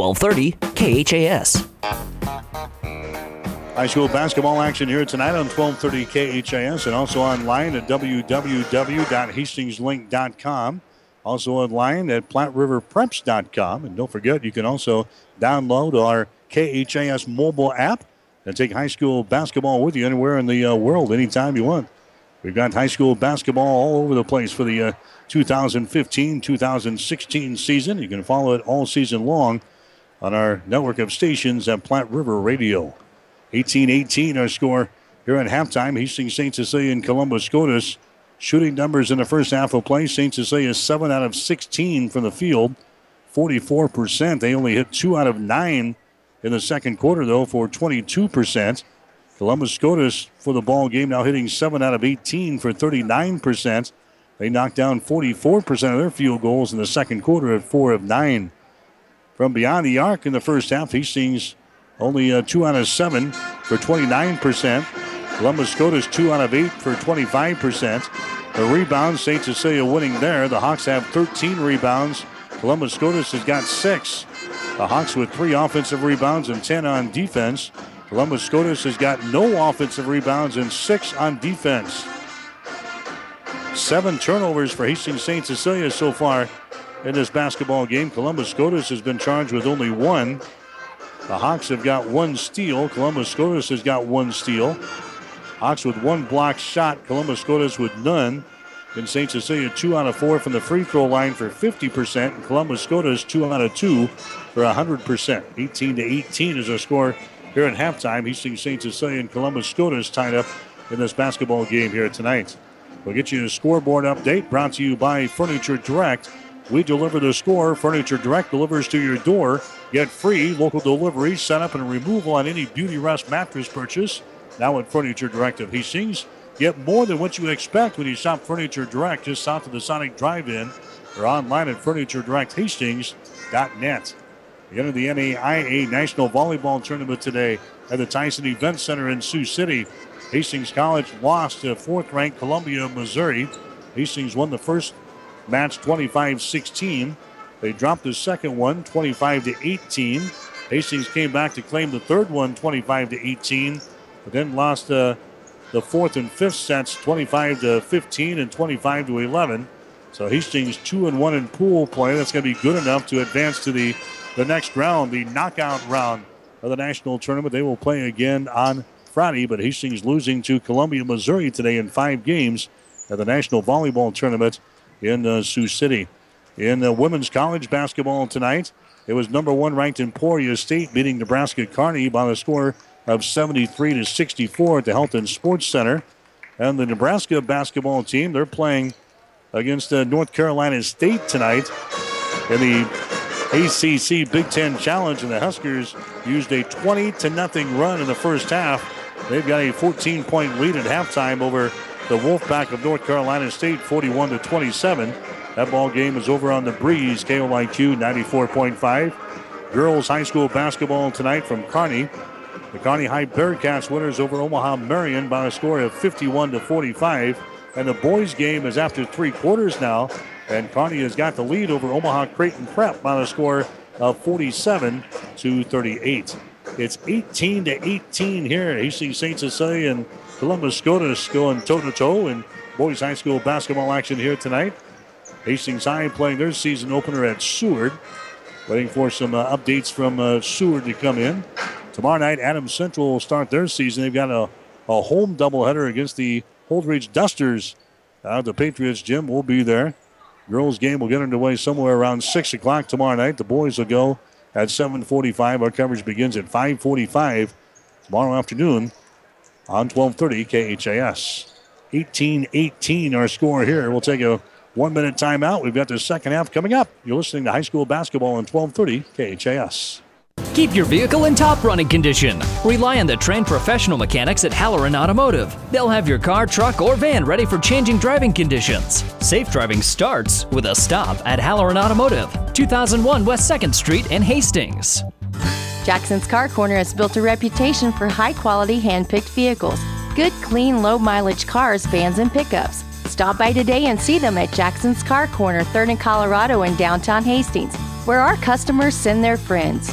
1230 KHAS. High school basketball action here tonight on 1230 KHAS and also online at www.hastingslink.com. Also online at PlatteRiverPreps.com. And don't forget, you can also download our KHAS mobile app and take high school basketball with you anywhere in the uh, world anytime you want. We've got high school basketball all over the place for the uh, 2015 2016 season. You can follow it all season long on our network of stations at Platte River Radio. 18 18 our score here at halftime. Hastings St. Cecilia and Columbus Scotus. Shooting numbers in the first half of play. St. Cecilia is 7 out of 16 from the field, 44%. They only hit two out of nine in the second quarter, though, for 22%. Columbus Scotus for the ball game now hitting 7 out of 18 for 39%. They knocked down 44% of their field goals in the second quarter at 4 of 9. From beyond the arc in the first half, Hastings only uh, 2 out of 7 for 29%. Columbus Scotus 2 out of 8 for 25%. The rebounds, St. Cecilia winning there. The Hawks have 13 rebounds. Columbus Scotus has got 6. The Hawks with 3 offensive rebounds and 10 on defense. Columbus Scotus has got no offensive rebounds and 6 on defense. Seven turnovers for Hastings St. Cecilia so far in this basketball game. Columbus Scotus has been charged with only one. The Hawks have got one steal. Columbus Scotus has got one steal. Hawks with one block shot. Columbus Scotus with none. In St. Cecilia, two out of four from the free throw line for 50%. And Columbus Scotus, two out of two for 100%. 18 to 18 is our score here at halftime. Hastings St. Cecilia and Columbus Scotus tied up in this basketball game here tonight. We'll get you a scoreboard update brought to you by Furniture Direct. We deliver the score. Furniture Direct delivers to your door. Get free local delivery, setup, and removal on any Beauty Rest mattress purchase. Now at Furniture Direct of Hastings. Get more than what you expect when you shop Furniture Direct just south of the Sonic Drive-In or online at FurnitureDirectHastings.net. We enter the NAIA National Volleyball Tournament today at the Tyson Event Center in Sioux City. Hastings College lost to fourth-ranked Columbia, Missouri. Hastings won the first match 25-16. They dropped the second one 25 to 18. Hastings came back to claim the third one 25 to 18, but then lost uh, the fourth and fifth sets 25 to 15 and 25 to 11. So Hastings two and one in pool play. That's going to be good enough to advance to the the next round, the knockout round of the national tournament. They will play again on Friday, but Hastings losing to Columbia, Missouri today in five games at the national volleyball tournament in uh, Sioux City. In uh, women's college basketball tonight, it was number one ranked Emporia State beating Nebraska Kearney by the score of 73 to 64 at the Health and Sports Center. And the Nebraska basketball team, they're playing against uh, North Carolina State tonight in the ACC Big Ten Challenge, and the Huskers used a 20 to nothing run in the first half. They've got a 14 point lead at halftime over the Wolfpack of North Carolina State, 41 to 27. That ball game is over on the breeze. KOIQ 94.5. Girls high school basketball tonight from Kearney. The Kearney High Bearcats winners over Omaha Marian by a score of 51 to 45. And the boys game is after three quarters now. And Kearney has got the lead over Omaha Creighton Prep by a score of 47 to 38. It's 18 to 18 here. Hastings St. Cecilia and Columbus Scotus going toe to toe in boys high school basketball action here tonight. Hastings High playing their season opener at Seward. Waiting for some uh, updates from uh, Seward to come in. Tomorrow night, Adams Central will start their season. They've got a, a home doubleheader against the Holdrege Dusters. Uh, the Patriots gym will be there. Girls game will get underway somewhere around 6 o'clock tomorrow night. The boys will go at 7.45. Our coverage begins at 5.45 tomorrow afternoon on 1230 KHAS. 18-18 our score here. We'll take a one-minute timeout. We've got the second half coming up. You're listening to high school basketball on 1230 KHAS. Keep your vehicle in top running condition. Rely on the trained professional mechanics at Halloran Automotive. They'll have your car, truck, or van ready for changing driving conditions. Safe driving starts with a stop at Halloran Automotive, 2001 West 2nd Street in Hastings. Jackson's Car Corner has built a reputation for high quality hand picked vehicles. Good, clean, low mileage cars, vans, and pickups. Stop by today and see them at Jackson's Car Corner, 3rd and Colorado in downtown Hastings, where our customers send their friends.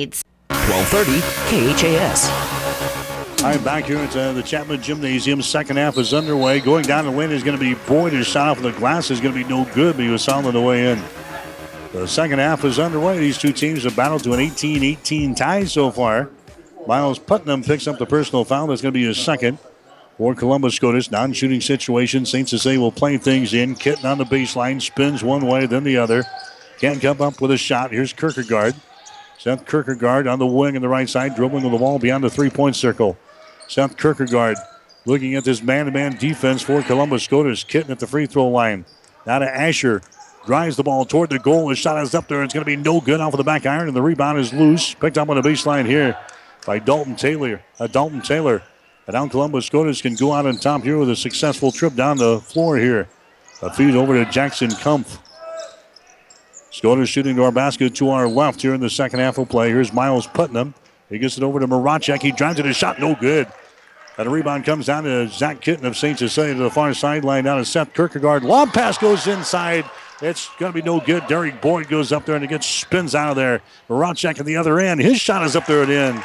1230 KHAS. All right, back here at uh, the Chapman Gymnasium. Second half is underway. Going down the lane is going to be Boyd. His shot off the glass is going to be no good, but he was solid on the way in. The second half is underway. These two teams have battled to an 18 18 tie so far. Miles Putnam picks up the personal foul. That's going to be his second for Columbus Scotus. Non shooting situation. St. Cecilia will play things in. Kitten on the baseline, spins one way, then the other. Can't come up with a shot. Here's Kierkegaard. Seth Kierkegaard on the wing on the right side, dribbling with the ball beyond the three point circle. Seth Kierkegaard looking at this man to man defense for Columbus Scotus. Kitten at the free throw line. Now to Asher. Drives the ball toward the goal. His shot is up there. It's going to be no good off of the back iron, and the rebound is loose. Picked up on the baseline here by Dalton Taylor. Uh, Dalton Taylor. And now Columbus Scotus can go out on top here with a successful trip down the floor here. A feed over to Jackson Kumpf. Scotus shooting to our basket to our left here in the second half of play. Here's Miles Putnam. He gets it over to Maracek. He drives it. A shot, no good. And a rebound comes down to Zach Kitten of St. Cecilia to the far sideline down to Seth Kierkegaard. Long pass goes inside. It's going to be no good. Derek Boyd goes up there and it gets spins out of there. Maracek at the other end. His shot is up there and in.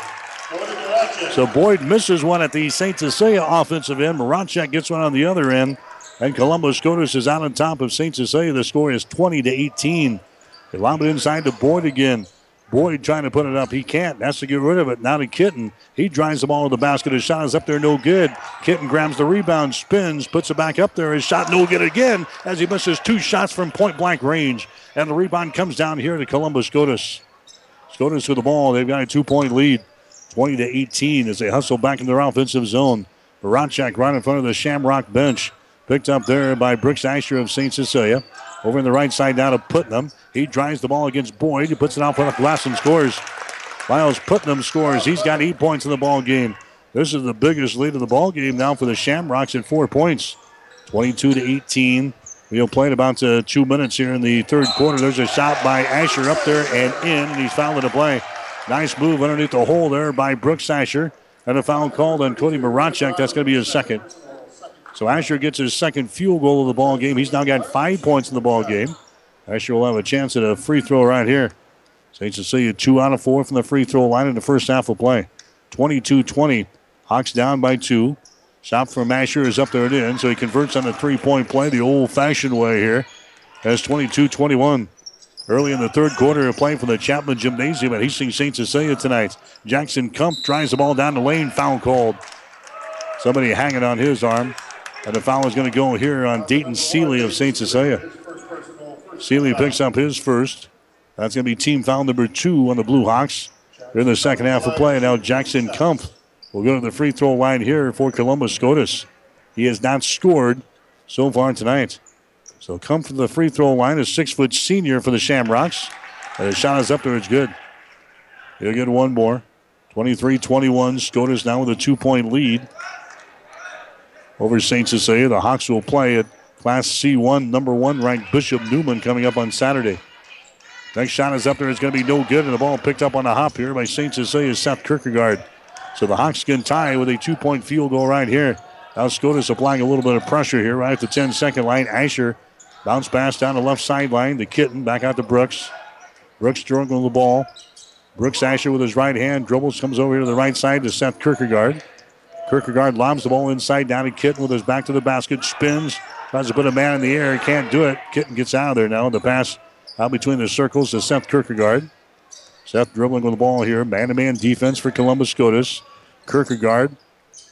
So Boyd misses one at the St. Cecilia offensive end. Maracek gets one on the other end. And Columbus Scotus is out on top of St. Cecilia. The score is 20 to 18. They lob it inside to Boyd again. Boyd trying to put it up. He can't. Has to get rid of it. Now to Kitten. He drives the ball to the basket. His shot is up there, no good. Kitten grabs the rebound, spins, puts it back up there. His shot no good again as he misses two shots from point blank range. And the rebound comes down here to Columbus Scotus. Scotus with the ball. They've got a two point lead. 20 to 18 as they hustle back in their offensive zone. Baranchak right in front of the Shamrock bench. Picked up there by Brooks Asher of St. Cecilia. Over in the right side now to Putnam. He drives the ball against Boyd. He puts it out for of glass and scores. Miles Putnam scores. He's got eight points in the ball game. This is the biggest lead of the ball game now for the Shamrocks at four points. 22 to 18. We'll play in about uh, two minutes here in the third quarter. There's a shot by Asher up there and in, and he's fouled to play. Nice move underneath the hole there by Brooks Asher. And a foul called on Cody Maracek. That's going to be his second. So Asher gets his second field goal of the ball game. He's now got five points in the ball game. Asher will have a chance at a free throw right here. St. Cecilia two out of four from the free throw line in the first half of play. 22-20. Hawks down by two. Shot from Asher is up there and in, so he converts on a three-point play the old-fashioned way here. Has 22-21. Early in the third quarter of play for the Chapman Gymnasium at Hastings St. Cecilia tonight. Jackson Kumpf drives the ball down the lane. Foul called. Somebody hanging on his arm. And the foul is going to go here on Dayton Seeley of St. Cecilia. Seeley picks up his first. That's going to be team foul number two on the Blue Hawks. They're in the second half of play. Now Jackson Kumpf will go to the free throw line here for Columbus Scotus. He has not scored so far tonight. So Kumpf from the free throw line, a six foot senior for the Shamrocks. And the shot is up there. It's good. He'll get one more. 23 21. Scotus now with a two point lead over St. Cecilia. The Hawks will play at Class C1, number one ranked Bishop Neumann coming up on Saturday. Next shot is up there. It's going to be no good, and the ball picked up on a hop here by St. Cecilia's Seth Kierkegaard. So the Hawks can tie with a two point field goal right here. Now Scotus applying a little bit of pressure here right at the 10 second line. Asher bounce pass down the left sideline. The kitten back out to Brooks. Brooks struggling the ball. Brooks Asher with his right hand dribbles, comes over here to the right side to Seth Kierkegaard. Kierkegaard lobs the ball inside down to Kitten with his back to the basket, spins, tries to put a man in the air, can't do it. Kitten gets out of there now. The pass out between the circles to Seth Kierkegaard. Seth dribbling with the ball here. Man to man defense for Columbus Scotus. Kierkegaard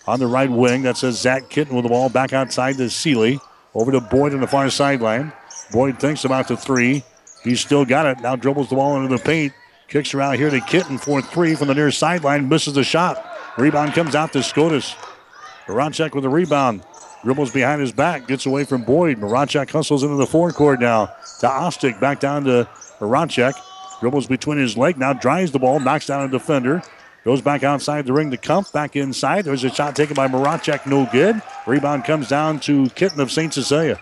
on the right wing. That says Zach Kitten with the ball back outside to Seeley. Over to Boyd on the far sideline. Boyd thinks about the three. He's still got it. Now dribbles the ball into the paint. Kicks around here to Kitten for three from the near sideline. Misses the shot. Rebound comes out to Scotus. Maracek with the rebound. Dribbles behind his back. Gets away from Boyd. Maracek hustles into the forecourt now. To Ostick. Back down to Maracek. Dribbles between his leg. Now drives the ball. Knocks down a defender. Goes back outside the ring to Kumpf. Back inside. There's a shot taken by Maracek. No good. Rebound comes down to Kitten of St. Cecilia.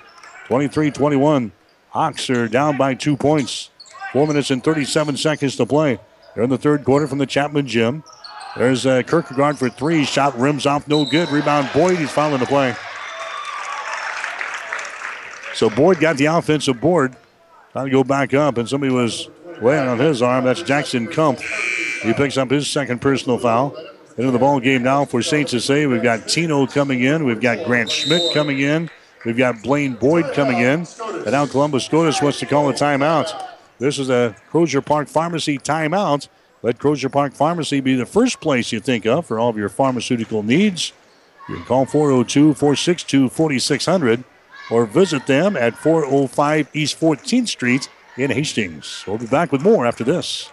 23-21. Hawks are down by two points. Four minutes and 37 seconds to play. They're in the third quarter from the Chapman Gym. There's uh, Kierkegaard for three. Shot rims off, no good. Rebound, Boyd. He's fouling the play. So Boyd got the offensive board. Trying to go back up, and somebody was weighing on his arm. That's Jackson Kumpf. He picks up his second personal foul. Into the ball game now for St. Cecilia. We've got Tino coming in. We've got Grant Schmidt coming in. We've got Blaine Boyd coming in. And now Columbus Scotus wants to call a timeout. This is a Crozier Park Pharmacy timeout. Let Crozier Park Pharmacy be the first place you think of for all of your pharmaceutical needs. You can call 402 462 4600 or visit them at 405 East 14th Street in Hastings. We'll be back with more after this.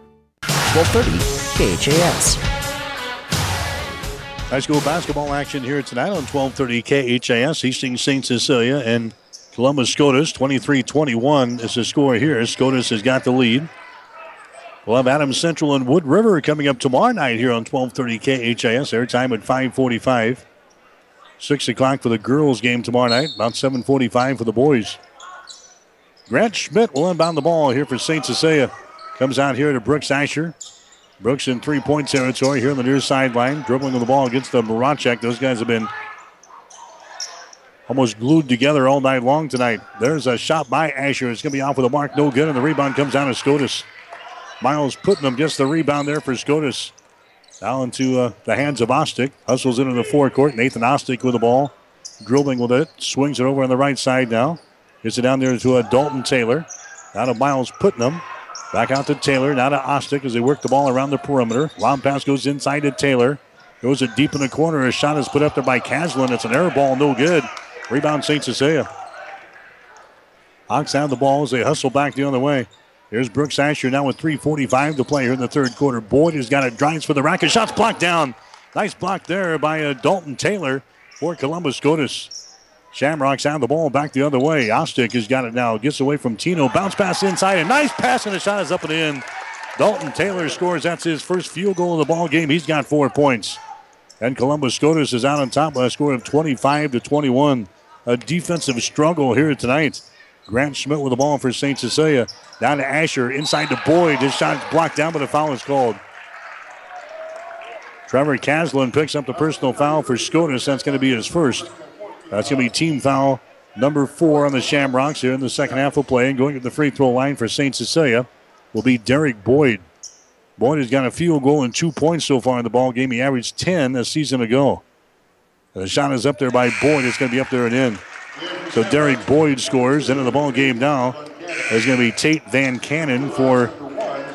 1230 KHAS. High school basketball action here tonight on 1230 KHAS. Hastings St. Cecilia and Columbus Scotus. 23 21 is the score here. Scotus has got the lead. We'll have Adams Central and Wood River coming up tomorrow night here on 1230 KHAS. Airtime at 545. 6 o'clock for the girls game tomorrow night. About 745 for the boys. Grant Schmidt will inbound the ball here for St. Cecilia. Comes out here to Brooks Asher. Brooks in three point territory here on the near sideline, dribbling with the ball against the Marachek. Those guys have been almost glued together all night long tonight. There's a shot by Asher. It's going to be off with a mark, no good, and the rebound comes down to Scotus. Miles Putnam gets the rebound there for Scotus. Now into uh, the hands of Ostick. Hustles into the forecourt. Nathan Ostick with the ball. Dribbling with it. Swings it over on the right side now. Gets it down there to uh, Dalton Taylor. Now to Miles Putnam. Back out to Taylor. Now to Ostick as they work the ball around the perimeter. Long pass goes inside to Taylor. Goes it deep in the corner. A shot is put up there by Caslin. It's an air ball, no good. Rebound St. Cecilia. Hawks have the ball as they hustle back the other way. Here's Brooks Asher now with 3.45 to play here in the third quarter. Boyd has got it, drives for the racket. Shots blocked down. Nice block there by uh, Dalton Taylor for Columbus Scotus. Shamrocks have the ball back the other way. Ostick has got it now. Gets away from Tino. Bounce pass inside. A nice pass and the shot is up and in. Dalton Taylor scores. That's his first field goal of the ball game. He's got four points. And Columbus Scotus is out on top by a score of 25 to 21. A defensive struggle here tonight. Grant Schmidt with the ball for St. Cecilia. Down to Asher. Inside to Boyd. His shot is blocked down, but a foul is called. Trevor Caslin picks up the personal foul for Scotus. That's going to be his first. That's going to be team foul number four on the Shamrocks here in the second half of play. And going to the free throw line for St. Cecilia will be Derek Boyd. Boyd has got a field goal and two points so far in the ball game. He averaged 10 a season ago. And the shot is up there by Boyd. It's going to be up there and in. So Derek Boyd scores. Into the ball game now. There's going to be Tate Van Cannon for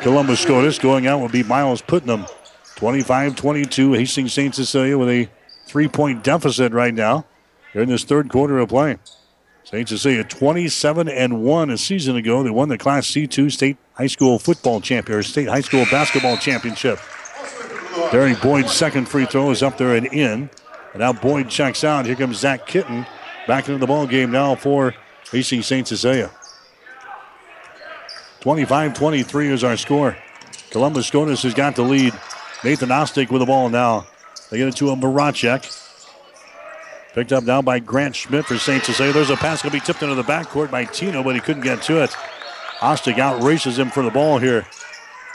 Columbus Scotus. Going out will be Miles Putnam. 25-22. Hastings St. Cecilia with a three-point deficit right now. Here in this third quarter of play. St. Cecilia 27 and 1 a season ago. They won the Class C2 state high school football champion or state high school basketball championship. Derek Boyd's second free throw is up there and in. And now Boyd checks out. Here comes Zach Kitten back into the ball game now for Hastings St. Cecilia. 25-23 is our score. Columbus Scotus has got the lead. Nathan Ostick with the ball now. They get it to a Marachek. Picked up now by Grant Schmidt for St. Cecilia. There's a pass going to be tipped into the backcourt by Tino, but he couldn't get to it. Ostig out races him for the ball here.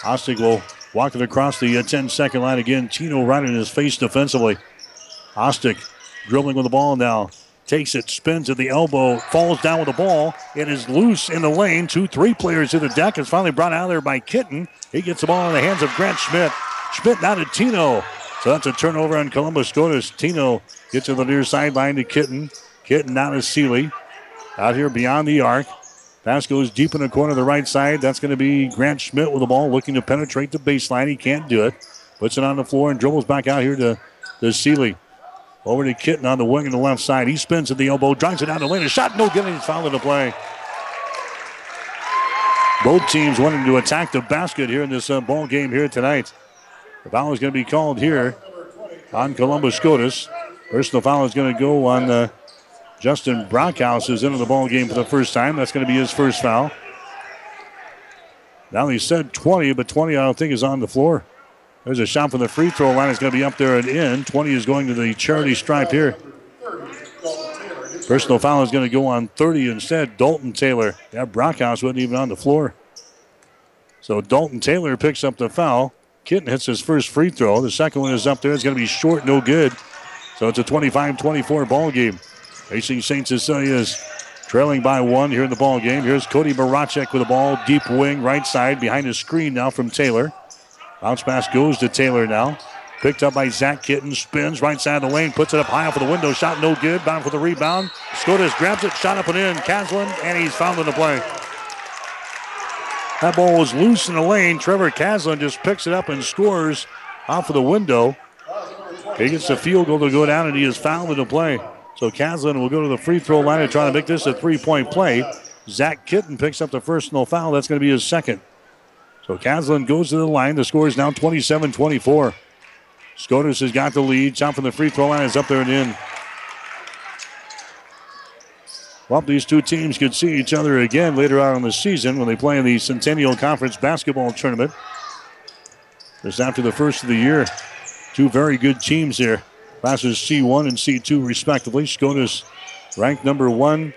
Ostig will walk it across the uh, 10 second line again. Tino right in his face defensively. Ostig dribbling with the ball now. Takes it, spins at the elbow, falls down with the ball. It is loose in the lane. Two, three players to the deck. It's finally brought out there by Kitten. He gets the ball in the hands of Grant Schmidt. Schmidt now to Tino. So that's a turnover on Columbus Scotus. Tino gets to the near sideline to Kitten. Kitten now to Seeley. Out here beyond the arc. Pass goes deep in the corner of the right side. That's going to be Grant Schmidt with the ball looking to penetrate the baseline. He can't do it. Puts it on the floor and dribbles back out here to, to Seeley. Over to Kitten on the wing on the left side. He spins at the elbow, drives it down the lane. A shot, no good, and in the play. Both teams wanting to attack the basket here in this uh, ball game here tonight. The foul is going to be called here on Columbus Scotus. Personal foul is going to go on uh, Justin Brockhouse, who's into the ball game for the first time. That's going to be his first foul. Now he said 20, but 20 I don't think is on the floor. There's a shot from the free throw line. It's going to be up there and in. 20 is going to the charity stripe here. Personal foul is going to go on 30 instead. Dalton Taylor. Yeah, Brockhouse wasn't even on the floor. So Dalton Taylor picks up the foul. Kitten hits his first free throw. The second one is up there. It's going to be short, no good. So it's a 25-24 ball game. Hastings St. Cecilia uh, is trailing by one here in the ball game. Here's Cody Maracek with the ball, deep wing, right side, behind the screen now from Taylor. Bounce pass goes to Taylor now. Picked up by Zach Kitten, spins right side of the lane, puts it up high off of the window, shot no good. Bound for the rebound. Scotus grabs it, shot up and in. Caslin, and he's fouled in the play. That ball was loose in the lane. Trevor Caslin just picks it up and scores off of the window. He gets the field goal to go down, and he is fouled in the play. So Caslin will go to the free throw line and try to make this a three point play. Zach Kitten picks up the first no foul. That's going to be his second. So Caslin goes to the line. The score is now 27 24. Scotus has got the lead. Shot from the free throw line is up there and in. Well, these two teams could see each other again later on in the season when they play in the Centennial Conference basketball tournament. Just after the first of the year, two very good teams here. Classes C1 and C2, respectively. Scotus ranked number one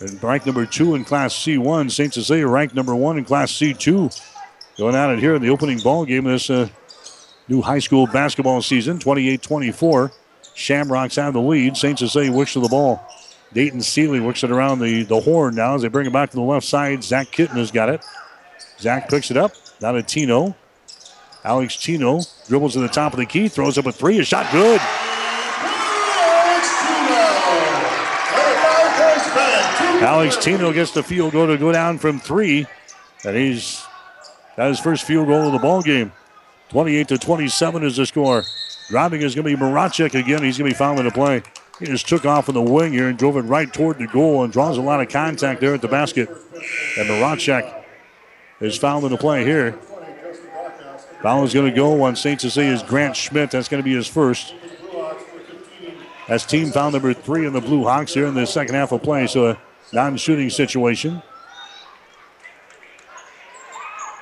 and ranked number two in Class C1. St. Cecilia ranked number one in Class C2. Going at it here in the opening ball game of this uh, new high school basketball season, 28-24. Shamrocks have the lead. St. Cecilia works to the ball. Dayton Seeley works it around the, the horn now as they bring it back to the left side. Zach Kitten has got it. Zach picks it up. Now to Tino. Alex Tino dribbles to the top of the key, throws up a three. A shot good. Alex Tino gets the field goal to go down from three. And he's got his first field goal of the ball game. 28 to 27 is the score. Driving is going to be Maracek again. He's going to be fouling the play. He just took off on the wing here and drove it right toward the goal and draws a lot of contact there at the basket. And Maracek is fouled in the play here. Foul is going to go on St. Cecilia's Grant Schmidt. That's going to be his first. That's team foul number three in the Blue Hawks here in the second half of play. So a non-shooting situation.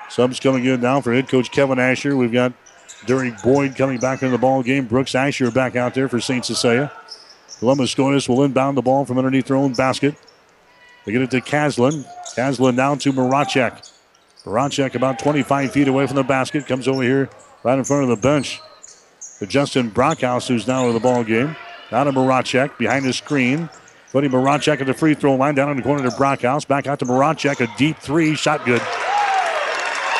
Subs coming in now for head coach Kevin Asher. We've got Derek Boyd coming back into the ball game. Brooks Asher back out there for St. Cecilia. Columbus Scotus will inbound the ball from underneath their own basket. They get it to Caslin. Caslin down to Maracek. Maracek about 25 feet away from the basket. Comes over here right in front of the bench. To Justin Brockhouse, who's now in the ball game. Now to Maracek behind the screen. Putting Maracek at the free throw line down in the corner to Brockhouse. Back out to Maracek. A deep three. Shot good.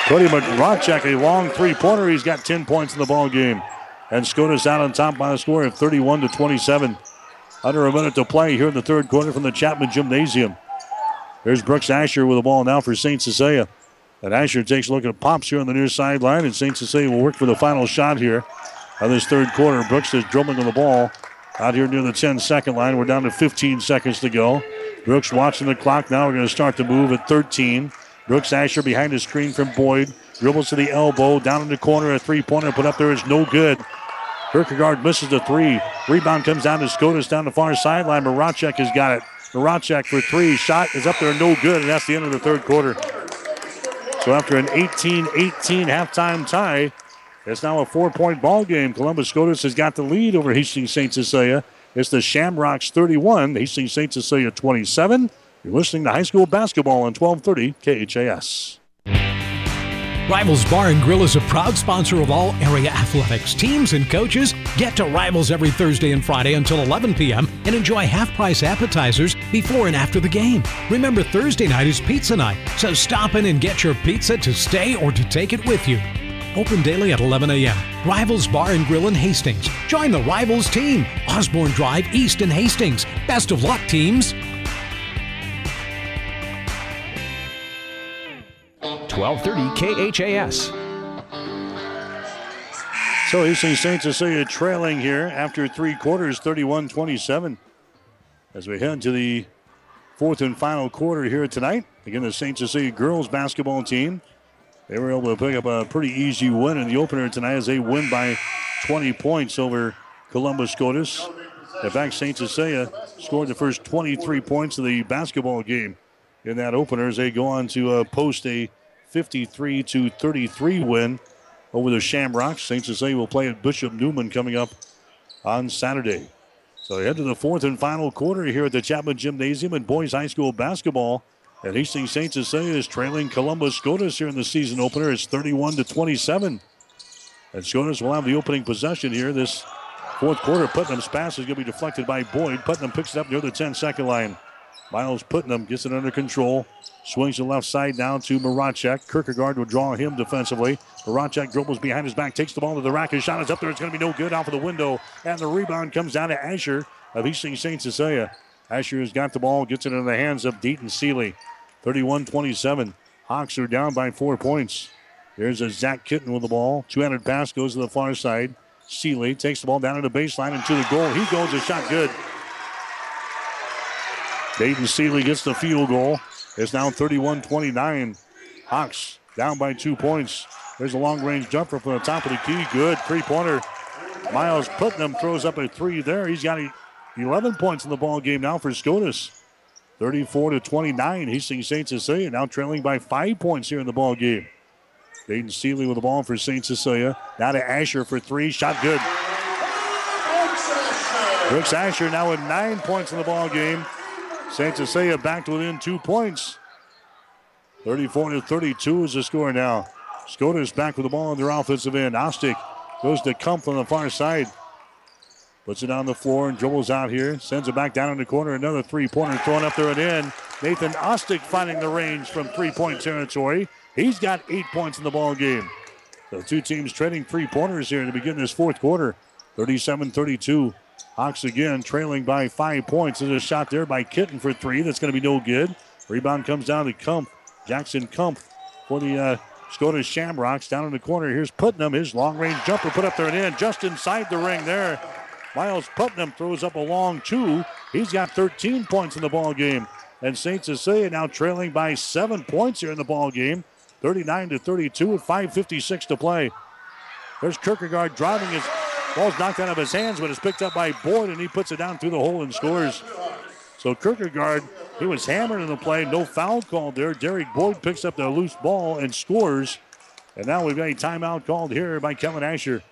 Cody Maracek, a long three-pointer. He's got 10 points in the ball game. And Scotus out on top by a score of 31 to 27. Under a minute to play here in the third quarter from the Chapman Gymnasium. There's Brooks Asher with the ball now for St. Cecilia. And Asher takes a look at Pops here on the near sideline, and St. Cecilia will work for the final shot here of this third quarter. Brooks is dribbling on the ball out here near the 10 second line. We're down to 15 seconds to go. Brooks watching the clock now. We're going to start the move at 13. Brooks Asher behind the screen from Boyd. Dribbles to the elbow, down in the corner. A three pointer put up there is no good. Kierkegaard misses the three. Rebound comes down to Scotus down the far sideline. Maracek has got it. Maracek for three. Shot is up there, no good, and that's the end of the third quarter. So after an 18-18 halftime tie, it's now a four-point ball game. Columbus Scotus has got the lead over Hastings St. Cecilia. It's the Shamrocks 31, Hastings St. Cecilia 27. You're listening to high school basketball on 1230 KHAS. Rivals Bar and Grill is a proud sponsor of all area athletics. Teams and coaches get to Rivals every Thursday and Friday until 11 p.m. and enjoy half price appetizers before and after the game. Remember, Thursday night is pizza night, so stop in and get your pizza to stay or to take it with you. Open daily at 11 a.m. Rivals Bar and Grill in Hastings. Join the Rivals team. Osborne Drive East in Hastings. Best of luck, teams. 1230 KHAS. So Hastings St. Cecilia trailing here after three quarters, 31 27. As we head to the fourth and final quarter here tonight. Again, the St. Cecilia girls basketball team. They were able to pick up a pretty easy win in the opener tonight as they win by 20 points over Columbus Scotus. In fact, St. Cecilia scored the first 23 points of the basketball game in that opener as they go on to uh, post a 53 to 33 win over the Shamrocks. St. Cecilia will play at Bishop Neumann coming up on Saturday. So we head to the fourth and final quarter here at the Chapman Gymnasium in boys high school basketball. And Hastings St. Cecilia is trailing Columbus Scotus here in the season opener. It's 31 to 27. And Scotus will have the opening possession here this fourth quarter. Putnam's pass is going to be deflected by Boyd. Putnam picks it up near the 10 second line. Miles Putnam gets it under control. Swings the left side down to Marachek. Kierkegaard will draw him defensively. Marachek dribbles behind his back, takes the ball to the rack. His shot is up there. It's going to be no good off of the window. And the rebound comes down to Asher of Hastings St. Cecilia. Asher has got the ball, gets it into the hands of Dayton Seeley. 31 27. Hawks are down by four points. There's a Zach Kitten with the ball. Two handed pass goes to the far side. Seeley takes the ball down to the baseline and to the goal. He goes, a shot good. Dayton Seeley gets the field goal. It's now 31 29. Hawks down by two points. There's a long range jumper from the top of the key. Good. Three pointer. Miles Putnam throws up a three there. He's got 11 points in the ball game now for Scotus. 34 to 29. Hastings St. Cecilia now trailing by five points here in the ball game. Dayton Seeley with the ball for St. Cecilia. Now to Asher for three. Shot good. Brooks Asher now with nine points in the ball game. St. Cecilia back to within two points. 34 to 32 is the score now. Scotus back with the ball on their offensive end. Ostick goes to Kumpf on the far side. Puts it on the floor and dribbles out here. Sends it back down in the corner. Another three pointer thrown up there and in. Nathan Ostick finding the range from three point territory. He's got eight points in the ball game. The two teams trading three pointers here to begin this fourth quarter. 37 32. Hawks again trailing by five points. There's a shot there by Kitten for three. That's going to be no good. Rebound comes down to Kumpf. Jackson Kumpf for the uh, Scotus Shamrocks down in the corner. Here's Putnam. His long range jumper put up there and in. Just inside the ring there. Miles Putnam throws up a long two. He's got 13 points in the ball game. And St. Cecilia now trailing by seven points here in the ball game. 39 to 32 with 5.56 to play. There's Kierkegaard driving his ball's knocked out of his hands, but it's picked up by Boyd, and he puts it down through the hole and scores. So Kierkegaard, he was hammered in the play. No foul called there. Derek Boyd picks up the loose ball and scores. And now we've got a timeout called here by Kevin Asher.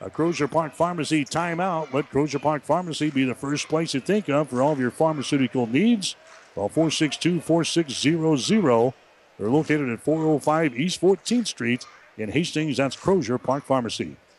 A Crozier Park Pharmacy timeout. Let Crozier Park Pharmacy be the first place you think of for all of your pharmaceutical needs. Call 462 4600. They're located at 405 East 14th Street in Hastings. That's Crozier Park Pharmacy.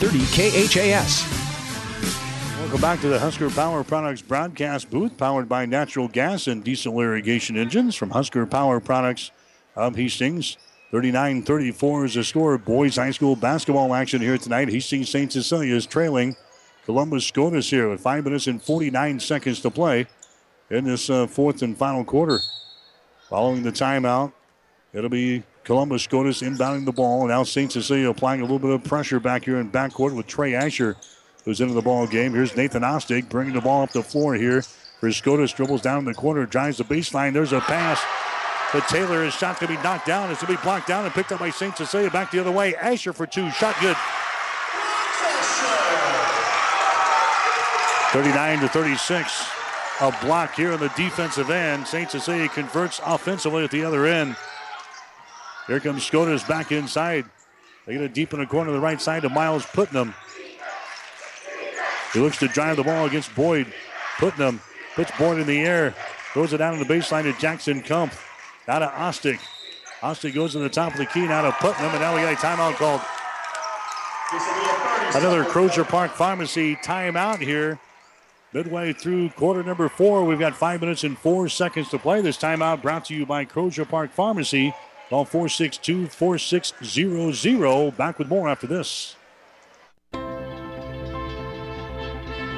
1230 KHAS. Welcome back to the Husker Power Products broadcast booth, powered by natural gas and diesel irrigation engines from Husker Power Products of Hastings. 39 34 is the score. Boys High School basketball action here tonight. Hastings St. Cecilia is trailing Columbus Scotus here with 5 minutes and 49 seconds to play in this uh, fourth and final quarter. Following the timeout, it'll be Columbus Scotus inbounding the ball. Now St. Cecilia applying a little bit of pressure back here in backcourt with Trey Asher, who's into the ball game. Here's Nathan Ostig bringing the ball up the floor here for Scotus. Dribbles down in the corner, drives the baseline. There's a pass. But Taylor, is shot to be knocked down. It's to be blocked down and picked up by St. Cecilia. Back the other way. Asher for two. Shot good. 39 to 36. A block here on the defensive end. St. Cecilia converts offensively at the other end. Here comes Scotus back inside. They get it deep in the corner of the right side to Miles Putnam. He looks to drive the ball against Boyd. Putnam puts Boyd in the air. Throws it down to the baseline to Jackson Kump. Now to Ostick. Ostick goes to the top of the key now to Putnam, and now we got a timeout called. Another Crozier Park Pharmacy timeout here. Midway through quarter number four, we've got five minutes and four seconds to play. This timeout brought to you by Crozier Park Pharmacy. Call 462 4600. Back with more after this.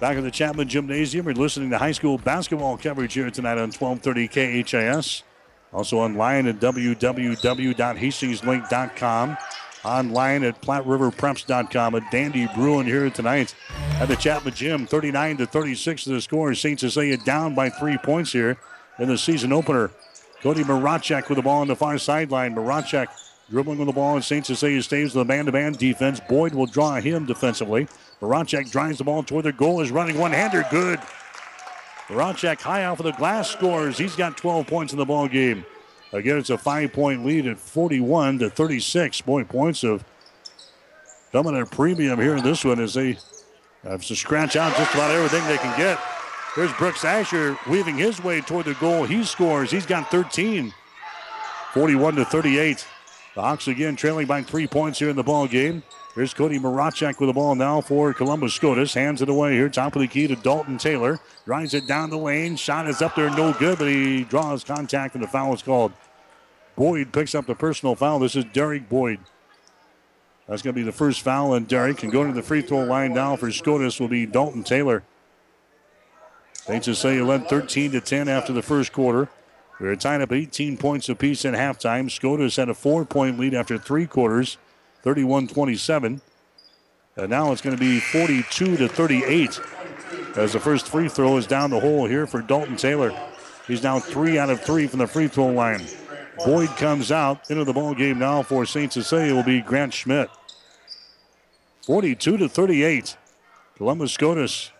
Back at the Chapman Gymnasium, we're listening to high school basketball coverage here tonight on 1230 KHAS. Also online at www.hastingslink.com. Online at PlatteRiverPreps.com. A dandy brewing here tonight at the Chapman Gym. 39 to 36 to the score. St. Cecilia down by three points here in the season opener. Cody Marachek with the ball on the far sideline. Marachek dribbling with the ball, and St. Cecilia stays with the man-to-man defense. Boyd will draw him defensively. Marachek drives the ball toward the goal, is running one-hander, good. Marachek high off of the glass scores. He's got 12 points in the ball game. Again, it's a five-point lead at 41 to 36. Boy, points of coming at a premium here in this one as they have to scratch out just about everything they can get. There's Brooks Asher weaving his way toward the goal. He scores. He's got 13. 41 to 38. The Hawks again trailing by three points here in the ball game. Here's Cody Marachek with the ball now for Columbus Scotus. Hands it away here, top of the key to Dalton Taylor. Drives it down the lane. Shot is up there, no good, but he draws contact and the foul is called. Boyd picks up the personal foul. This is Derek Boyd. That's going to be the first foul, and Derek can go to the free throw line now for Scotus will be Dalton Taylor. Just say led 13 to 10 after the first quarter. We are tied up 18 points apiece at halftime. Scotus had a four point lead after three quarters, 31 27. And now it's going to be 42 to 38 as the first free throw is down the hole here for Dalton Taylor. He's now three out of three from the free throw line. Boyd comes out into the ball game now for St. Cecilia will be Grant Schmidt. 42 to 38. Columbus Scotus,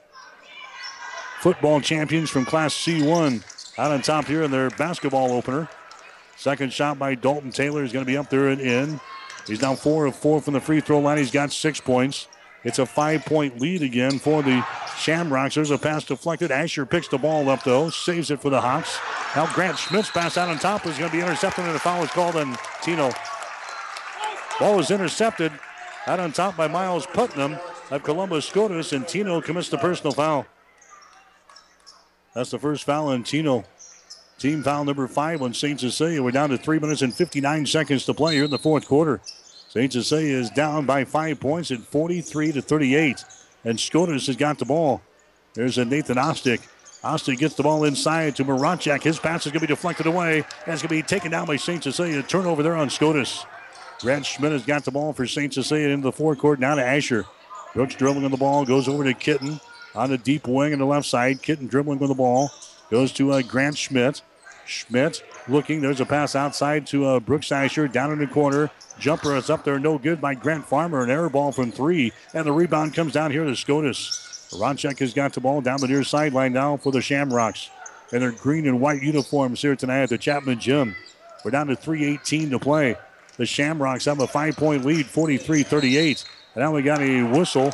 football champions from Class C1, out on top here in their basketball opener. Second shot by Dalton Taylor is going to be up there and in. He's now four of four from the free throw line. He's got six points. It's a five point lead again for the Shamrocks. There's a pass deflected. Asher picks the ball up though, saves it for the Hawks. Now Grant Schmidt's pass out on top is going to be intercepted and a foul is called on Tino. Ball was intercepted out on top by Miles Putnam of Columbus Scotus, and Tino commits the personal foul. That's the first foul on Tino. Team foul number five on St. Cecilia. We're down to three minutes and 59 seconds to play here in the fourth quarter. St. Cecilia is down by five points at 43 to 38. And Scotus has got the ball. There's a Nathan Ostick. Ostick gets the ball inside to Marachek. His pass is going to be deflected away. It's going to be taken down by St. Cecilia. Turnover there on Scotus. Grant Schmidt has got the ball for St. Cecilia into the forecourt. Now to Asher. Brooks dribbling on the ball. Goes over to Kitten on the deep wing on the left side. Kitten dribbling with the ball. Goes to uh, Grant Schmidt. Schmidt looking. There's a pass outside to uh, Brooks Asher down in the corner. Jumper is up there, no good by Grant Farmer. An air ball from three. And the rebound comes down here to Scotus. Ronchek has got the ball down the near sideline now for the Shamrocks. In their green and white uniforms here tonight at the Chapman Gym. We're down to 3.18 to play. The Shamrocks have a five point lead, 43 38. And now we got a whistle.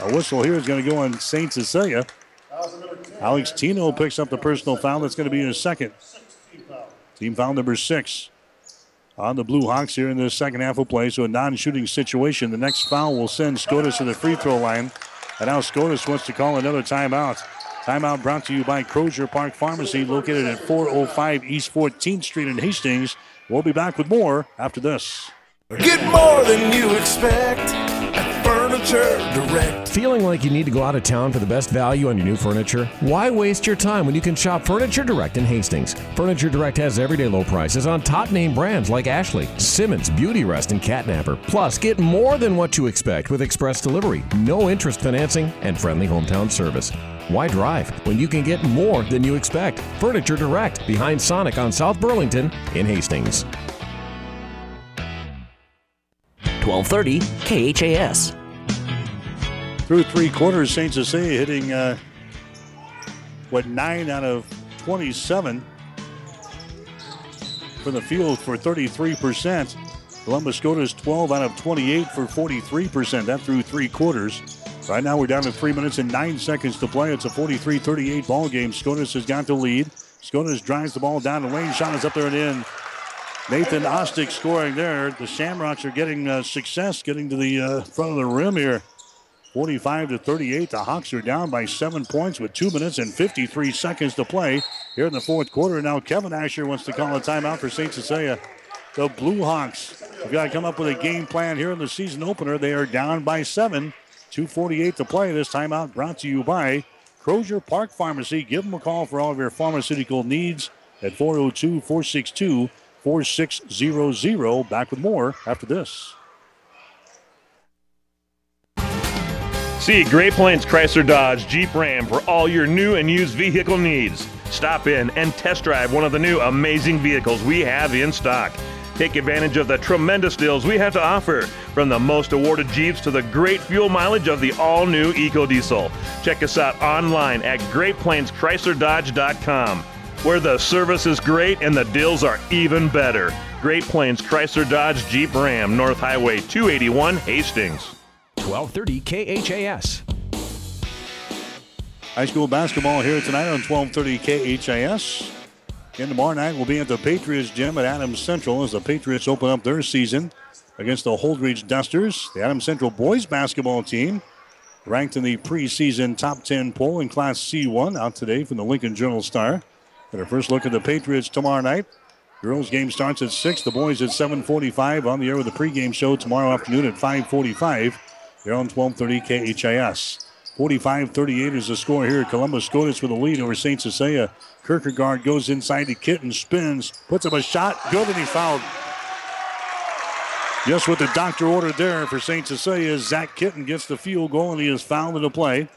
A whistle here is going to go on St. Cecilia. Alex Tino picks up the personal foul. That's going to be his second. Team foul number six on the Blue Hawks here in the second half of play. So a non-shooting situation. The next foul will send Scotus to the free throw line. And now Scotus wants to call another timeout. Timeout brought to you by Crozier Park Pharmacy, located at 405 East 14th Street in Hastings. We'll be back with more after this. Get more than you expect Furniture Direct. Feeling like you need to go out of town for the best value on your new furniture? Why waste your time when you can shop Furniture Direct in Hastings? Furniture Direct has everyday low prices on top name brands like Ashley, Simmons, Beauty Rest, and Catnapper. Plus, get more than what you expect with express delivery, no interest financing, and friendly hometown service. Why drive when you can get more than you expect? Furniture Direct behind Sonic on South Burlington in Hastings. 1230 KHAS. Through three quarters, St. Cecilia hitting uh, what nine out of 27 from the field for 33%. Columbus Scotus 12 out of 28 for 43%. That through three quarters. Right now, we're down to three minutes and nine seconds to play. It's a 43 38 ball game. Scotus has got the lead. Scotus drives the ball down the lane. Shot is up there and in. Nathan Ostick scoring there. The Shamrocks are getting uh, success getting to the uh, front of the rim here. 45 to 38. The Hawks are down by seven points with two minutes and 53 seconds to play here in the fourth quarter. Now Kevin Asher wants to call a timeout for St. Cecilia. Uh, the Blue Hawks have got to come up with a game plan here in the season opener. They are down by seven. 248 to play. This timeout brought to you by Crozier Park Pharmacy. Give them a call for all of your pharmaceutical needs at 402 462 4600. Back with more after this. See Great Plains Chrysler Dodge Jeep Ram for all your new and used vehicle needs. Stop in and test drive one of the new amazing vehicles we have in stock. Take advantage of the tremendous deals we have to offer, from the most awarded Jeeps to the great fuel mileage of the all new EcoDiesel. Check us out online at GreatPlainsChryslerDodge.com, where the service is great and the deals are even better. Great Plains Chrysler Dodge Jeep Ram, North Highway 281, Hastings. 1230 KHAS. High school basketball here tonight on 1230 KHAS. Again, tomorrow night we'll be at the Patriots Gym at Adams Central as the Patriots open up their season against the Holdrege Dusters. The Adams Central boys basketball team ranked in the preseason top 10 poll in Class C1 out today from the Lincoln Journal Star. And our first look at the Patriots tomorrow night. Girls game starts at 6, the boys at 7.45 on the air with the pregame show tomorrow afternoon at 5.45 here on 1230 KHAS. 45-38 is the score here. Columbus Scotus with a lead over St. Cecilia. Kierkegaard goes inside to Kitten, spins, puts up a shot, good, and he fouled. Just what the doctor ordered there for St. Cecilia. Zach Kitten gets the field goal, and he is fouled into play.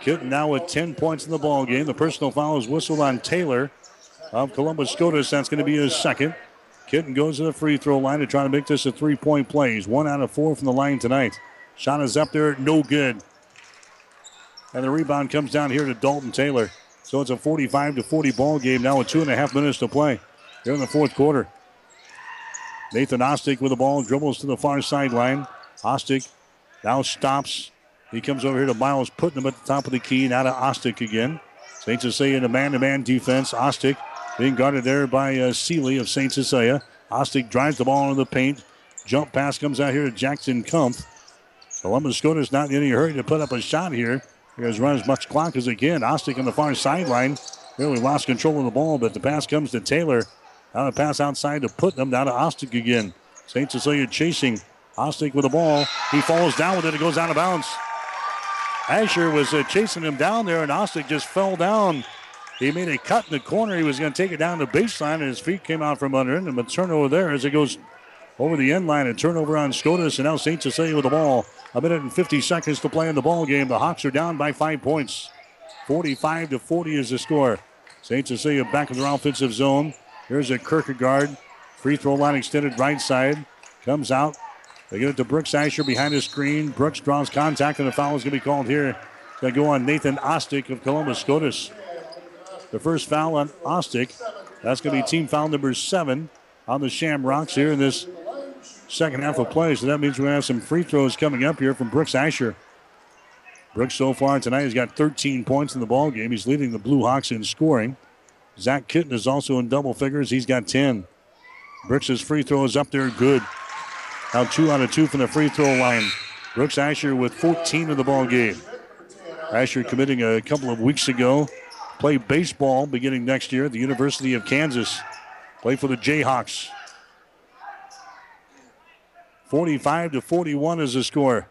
Kitten now with 10 points in the ball game. The personal foul is whistled on Taylor of Columbus Scotus. That's going to be his second. Kitten goes to the free throw line to try to make this a three-point play. He's one out of four from the line tonight. Shot is up there, no good. And the rebound comes down here to Dalton Taylor. So it's a 45 to 40 ball game now with two and a half minutes to play here in the fourth quarter. Nathan Ostick with the ball, dribbles to the far sideline. Ostick now stops. He comes over here to Miles, putting him at the top of the key. Now to Ostick again. St. Cecilia in a man-to-man defense. Ostick being guarded there by uh, Seeley of St. Cecilia. Ostick drives the ball into the paint. Jump pass comes out here to Jackson Kumpf. Columbus is not in any hurry to put up a shot here. He has run as much clock as he can. Ostick on the far sideline. Really lost control of the ball, but the pass comes to Taylor. Now a pass outside to Putnam. Down to Ostick again. St. Cecilia chasing. Ostick with the ball. He falls down with it. It goes out of bounds. Asher was uh, chasing him down there, and Ostick just fell down. He made a cut in the corner. He was going to take it down the baseline, and his feet came out from under him. And a turnover there as it goes over the end line. A turnover on Scotus, and now St. Cecilia with the ball. A minute and 50 seconds to play in the ball game. The Hawks are down by five points. 45 to 40 is the score. St. Cecilia back in their offensive zone. Here's a Kierkegaard. Free throw line extended right side. Comes out. They get it to Brooks Asher behind the screen. Brooks draws contact, and the foul is going to be called here. To go on Nathan Ostick of Columbus Scotus. The first foul on Ostick. That's going to be team foul number seven on the Shamrocks here in this second half of play. So that means to have some free throws coming up here from Brooks Asher. Brooks so far tonight has got 13 points in the ball game. He's leading the Blue Hawks in scoring. Zach Kitten is also in double figures. He's got 10. Brooks's free throw is up there good. Now two out of two from the free throw line. Brooks Asher with 14 in the ball game. Asher committing a couple of weeks ago. Play baseball beginning next year at the University of Kansas. Play for the Jayhawks. 45 to 41 is the score.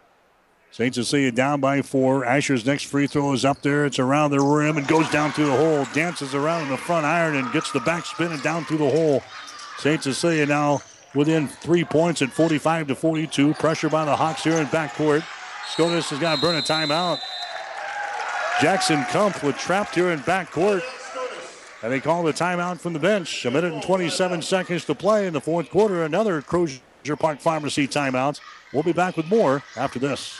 St. Cecilia down by four. Asher's next free throw is up there. It's around the rim and goes down through the hole. Dances around in the front iron and gets the back spin and down through the hole. St. Cecilia now within three points at 45 to 42. Pressure by the Hawks here in backcourt. Scotus has got to burn a timeout. Jackson Kumpf was trapped here in backcourt. And they call the timeout from the bench. A minute and 27 seconds to play in the fourth quarter. Another Crozier Your park Pharmacy timeout. We'll be back with more after this.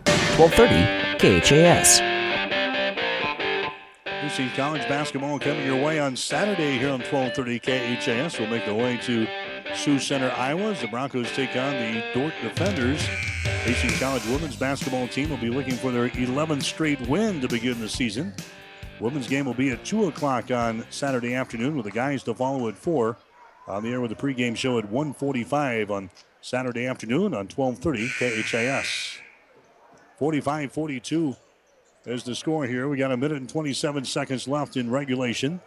1230 KHAS. Hastings College basketball coming your way on Saturday here on 1230 KHAS. We'll make the way to Sioux Center, Iowa as the Broncos take on the Dordt Defenders. Hastings College women's basketball team will be looking for their 11th straight win to begin the season. Women's game will be at 2 o'clock on Saturday afternoon with the guys to follow at 4. On the air with the pregame show at 1.45 on Saturday afternoon on 1230 KHAS. 45-42 is the score here. We got a minute and 27 seconds left in regulation.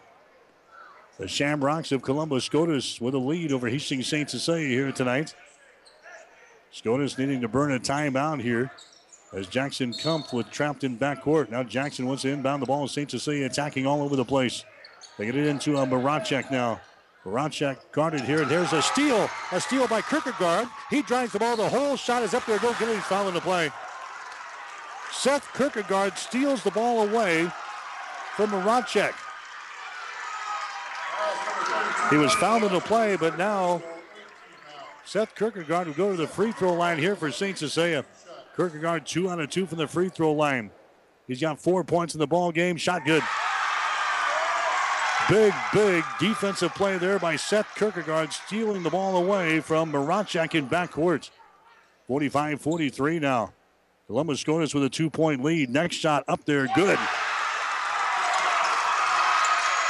The Shamrocks of Columbus SCOTUS with a lead over Hastings St. Cecilia here tonight. SCOTUS needing to burn a timeout here as Jackson Kumpf with trapped in backcourt. Now Jackson wants to inbound the ball. St. Cecilia attacking all over the place. They get it into a Maracek now. Maracek guarded here, and here's a steal. A steal by Kierkegaard. He drives the ball. The whole shot is up there. Get any foul in the play. Seth Kierkegaard steals the ball away from Maracek. He was fouled in the play, but now Seth Kierkegaard will go to the free throw line here for St. Cecilia. Kierkegaard two out of two from the free throw line. He's got four points in the ball game. Shot good. Big, big defensive play there by Seth Kierkegaard, stealing the ball away from Maracek in backcourt. 45 43 now. Columbus SCOTUS with a two point lead. Next shot up there, good.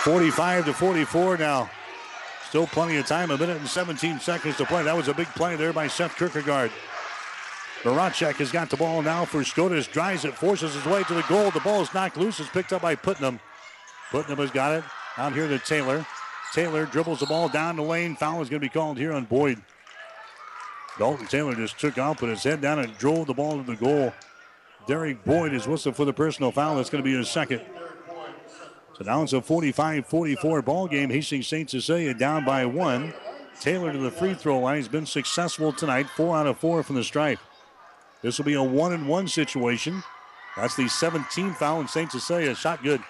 45 to 44 now. Still plenty of time, a minute and 17 seconds to play. That was a big play there by Seth Kierkegaard. Maracek has got the ball now for SCOTUS. Drives it, forces his way to the goal. The ball is knocked loose. It's picked up by Putnam. Putnam has got it. Out here to Taylor. Taylor dribbles the ball down the lane. Foul is going to be called here on Boyd. Dalton Taylor just took off, put his head down, and drove the ball to the goal. Derek Boyd is whistled for the personal foul. That's going to be his second. So now it's a 45-44 ball game. Hastings St. Cecilia down by one. Taylor to the free throw line. He's been successful tonight. Four out of four from the stripe. This will be a one and one situation. That's the 17th foul in St. Cecilia. Shot good.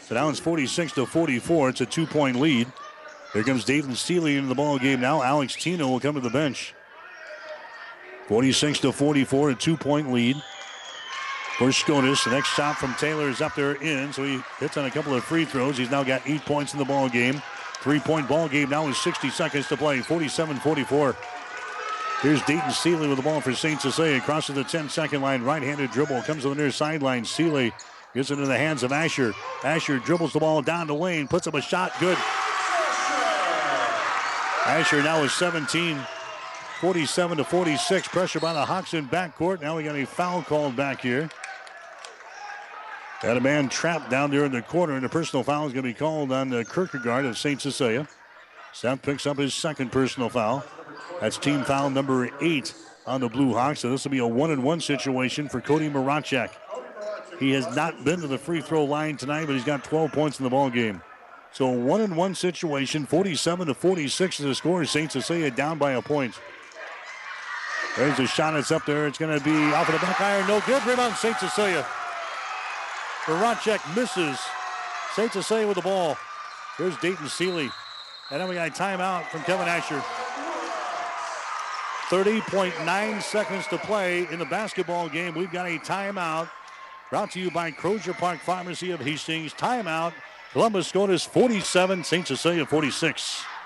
So now it's 46 to 44. It's a two point lead. Here comes David Steely into the ball game now. Alex Tino will come to the bench. 46 to 44, a two point lead for SCOTUS. The next shot from Taylor is up there in, so he hits on a couple of free throws. He's now got eight points in the ball game. Three point ball game now with 60 seconds to play. 47 44. Here's Dayton Seeley with the ball for St. Cecilia. Crosses the 10 second line. Right handed dribble. Comes to the near sideline. Seeley gets it into the hands of Asher. Asher dribbles the ball down the lane. Puts up a shot. Good. Asher now is 17. 47 to 46. Pressure by the Hawks in backcourt. Now we got a foul called back here. Had a man trapped down there in the corner, and a personal foul is going to be called on the Kierkegaard of St. Cecilia. Seth picks up his second personal foul. That's team foul number eight on the Blue Hawks. So this will be a one and one situation for Cody Maracek. He has not been to the free throw line tonight, but he's got 12 points in the ball game. So one and one situation, 47 to 46 is the score. St. Cecilia down by a point. There's a shot that's up there. It's going to be off of the back iron. No good. Rebound St. Cecilia. Maracek misses. St. Cecilia with the ball. Here's Dayton Seeley. And then we got a timeout from Kevin Asher. 30.9 seconds to play in the basketball game. We've got a timeout brought to you by Crozier Park Pharmacy of Hastings. Timeout. Columbus SCOTUS 47, St. Cecilia 46.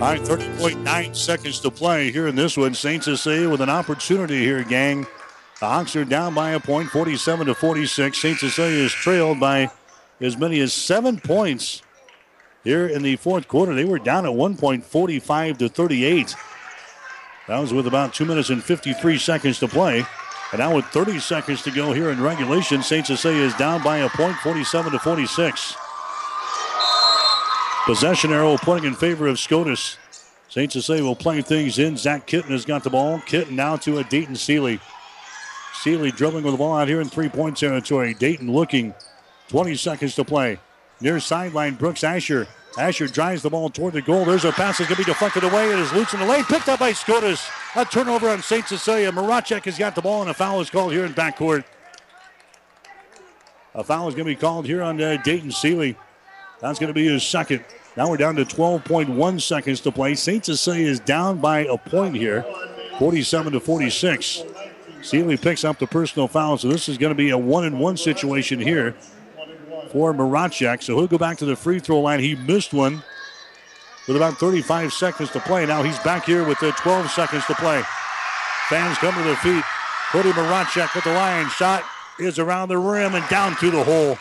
All right, 30.9 seconds to play here in this one. Saints SA with an opportunity here, gang. The Hawks are down by a point, 47 to 46. Saints SA is trailed by as many as seven points here in the fourth quarter. They were down at one point, 45 to 38. That was with about two minutes and 53 seconds to play. And now with 30 seconds to go here in regulation, Saints SA is down by a point, 47 to 46. Possession arrow pointing in favor of SCOTUS. Saints SA will play things in. Zach Kitten has got the ball. Kitten now to a Dayton Seeley. Seeley dribbling with the ball out here in three-point territory. Dayton looking. 20 seconds to play. Near sideline, Brooks Asher. Asher drives the ball toward the goal. There's a pass that's going to be deflected away. It is loose in the lane. Picked up by Scotus. A turnover on St. Cecilia. Maracek has got the ball, and a foul is called here in backcourt. A foul is going to be called here on uh, Dayton Seeley. That's going to be his second. Now we're down to 12.1 seconds to play. St. Cecilia is down by a point here, 47 to 46. Seeley picks up the personal foul, so this is going to be a one and one situation here for Maracek. So he'll go back to the free throw line. He missed one with about 35 seconds to play. Now he's back here with the 12 seconds to play. Fans come to their feet. Cody Maracek with the line. Shot is around the rim and down through the hole.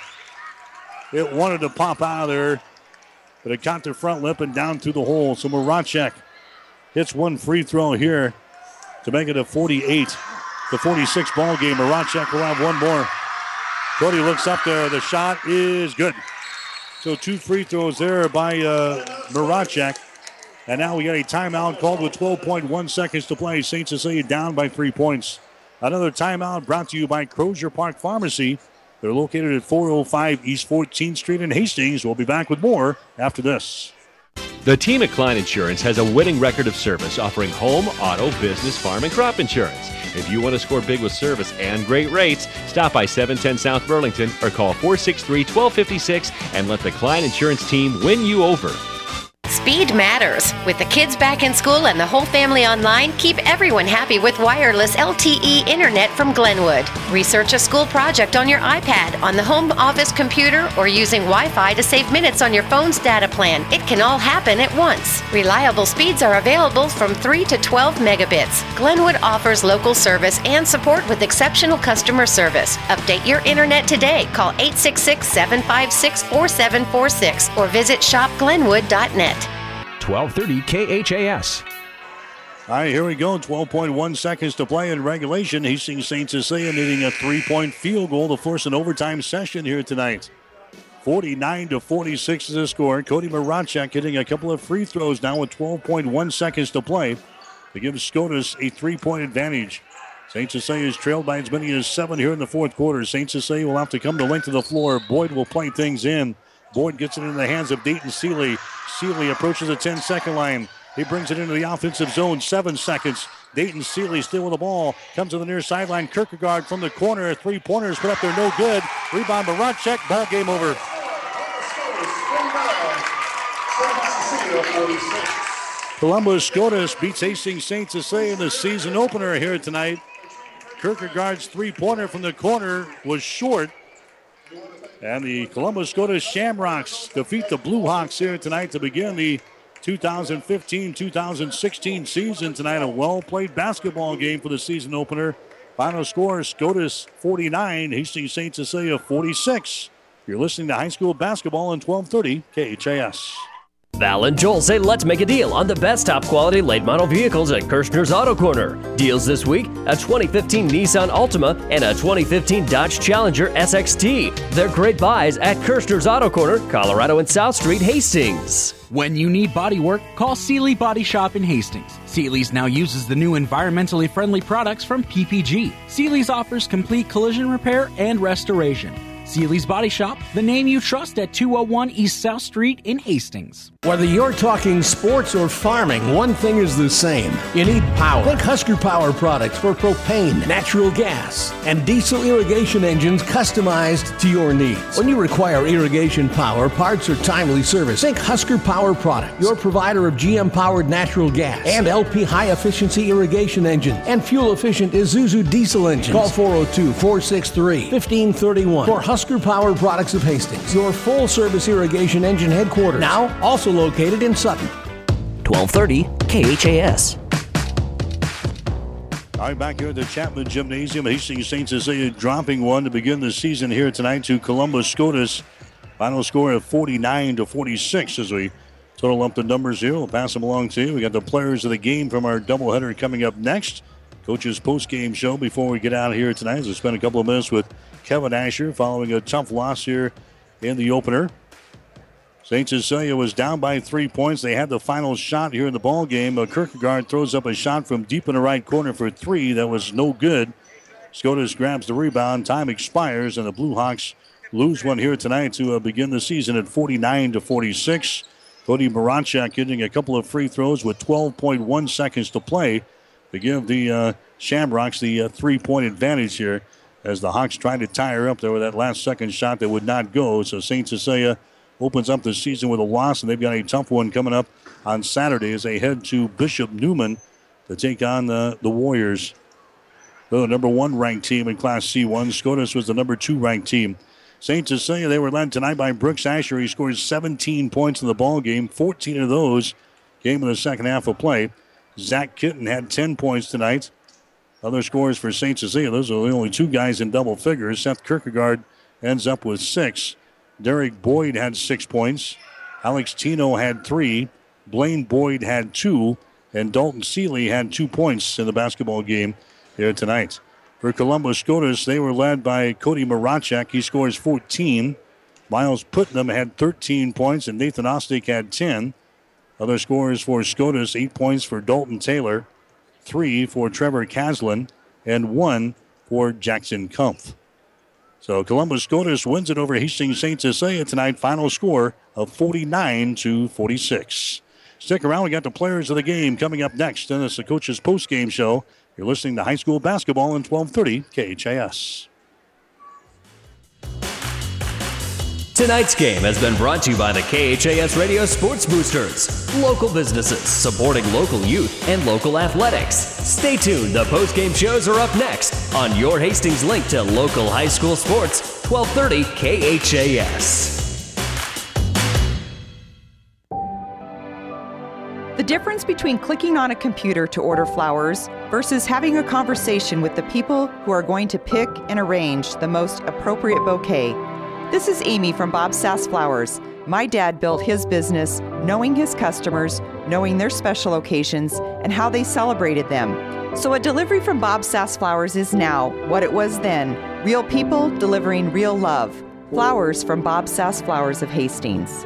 It wanted to pop out of there, but it caught the front lip and down through the hole. So Maracek hits one free throw here to make it a 48 to 46 ball game. Maracek will have one more. Cody looks up there. The shot is good. So two free throws there by uh, Maracek. And now we got a timeout called with 12.1 seconds to play. St. Cecilia down by three points. Another timeout brought to you by Crozier Park Pharmacy. They're located at 405 East 14th Street in Hastings. We'll be back with more after this. The team at Klein Insurance has a winning record of service offering home, auto, business, farm, and crop insurance. If you want to score big with service and great rates, stop by 710 South Burlington or call 463 1256 and let the Klein Insurance team win you over. Speed matters. With the kids back in school and the whole family online, keep everyone happy with wireless LTE internet from Glenwood. Research a school project on your iPad, on the home office computer, or using Wi Fi to save minutes on your phone's data plan. It can all happen at once. Reliable speeds are available from 3 to 12 megabits. Glenwood offers local service and support with exceptional customer service. Update your internet today. Call 866 756 4746 or visit shopglenwood.net. 1230 KHAS. All right, here we go. 12.1 seconds to play in regulation. Hastings St. Cecilia needing a three point field goal to force an overtime session here tonight. 49 to 46 is the score. Cody Maracek hitting a couple of free throws now with 12.1 seconds to play to give SCOTUS a three point advantage. St. Cecilia is trailed by as many as seven here in the fourth quarter. St. Cecilia will have to come to length of the floor. Boyd will play things in. Boyd gets it into the hands of Dayton Seeley. Seeley approaches the 10 second line. He brings it into the offensive zone, seven seconds. Dayton Seeley still with the ball. Comes to the near sideline. Kierkegaard from the corner. Three pointers put up there, no good. Rebound Maracek. Ball game over. Columbus SCOTUS beats Hastings St. Cecilia in the season opener here tonight. Kierkegaard's three pointer from the corner was short. And the Columbus SCOTUS Shamrocks defeat the Blue Hawks here tonight to begin the 2015 2016 season tonight. A well played basketball game for the season opener. Final score SCOTUS 49, Hastings St. Cecilia 46. You're listening to high school basketball in 1230 KHAS. Val and Joel say let's make a deal on the best top quality late model vehicles at Kirshner's Auto Corner. Deals this week a 2015 Nissan Altima and a 2015 Dodge Challenger SXT. They're great buys at Kirshner's Auto Corner, Colorado and South Street, Hastings. When you need body work, call Seeley Body Shop in Hastings. Seeley's now uses the new environmentally friendly products from PPG. Seeley's offers complete collision repair and restoration. Seeley's Body Shop, the name you trust at 201 East South Street in Hastings. Whether you're talking sports or farming, one thing is the same. You need power. Think Husker Power products for propane, natural gas, and diesel irrigation engines customized to your needs. When you require irrigation power, parts, or timely service, think Husker Power products, your provider of GM powered natural gas and LP high efficiency irrigation engines and fuel efficient Isuzu diesel engines. Call 402 463 1531 for Husker Power Products of Hastings, your full service irrigation engine headquarters. Now, also located in Sutton. 1230 KHAS. All right, back here at the Chapman Gymnasium, Hastings St. Cecilia dropping one to begin the season here tonight to Columbus Scotus. Final score of 49 to 46 as we total up the numbers here. We'll pass them along to you. We got the players of the game from our doubleheader coming up next. Coach's post-game show before we get out of here tonight. we spend a couple of minutes with Kevin Asher following a tough loss here in the opener. St. Cecilia was down by three points. They had the final shot here in the ball game. Kierkegaard throws up a shot from deep in the right corner for three. That was no good. Scotus grabs the rebound. Time expires, and the Blue Hawks lose one here tonight to uh, begin the season at 49 to 46. Cody Maracek getting a couple of free throws with 12.1 seconds to play to give the uh, Shamrocks the uh, three-point advantage here as the Hawks tried to tie her up there with that last second shot that would not go. So St. Cecilia opens up the season with a loss, and they've got a tough one coming up on Saturday as they head to Bishop Neumann to take on the, the Warriors. The number one ranked team in Class C1. Scotus was the number two ranked team. St. Cecilia, they were led tonight by Brooks Asher. He scored 17 points in the ball game. 14 of those came in the second half of play. Zach Kitten had 10 points tonight. Other scores for St. Cecilia, those are the only two guys in double figures. Seth Kierkegaard ends up with six. Derek Boyd had six points. Alex Tino had three. Blaine Boyd had two. And Dayton Seeley had two points in the basketball game here tonight. For Columbus Scotus, they were led by Cody Marachek. He scores 14. Miles Putnam had 13 points, and Nathan Ostick had 10. Other scores for Scotus, eight points for Dalton Taylor, three for Trevor Caslin, and one for Jackson Kumpf. So Columbus Scotus wins it over Hastings St. Cecilia tonight. Final score of 49 to 46. Stick around. We got the players of the game coming up next. And it's the coach's post-game show. You're listening to high school basketball in 1230 KHAS. Tonight's game has been brought to you by the KHAS Radio Sports Boosters, local businesses supporting local youth and local athletics. Stay tuned, the post-game shows are up next on your Hastings link to local high school sports, 1230 KHAS. The difference between clicking on a computer to order flowers versus having a conversation with the people who are going to pick and arrange the most appropriate bouquet this is Amy from Bob Sass Flowers. My dad built his business knowing his customers, knowing their special occasions, and how they celebrated them. So a delivery from Bob Sass Flowers is now what it was then real people delivering real love. Flowers from Bob Sass Flowers of Hastings.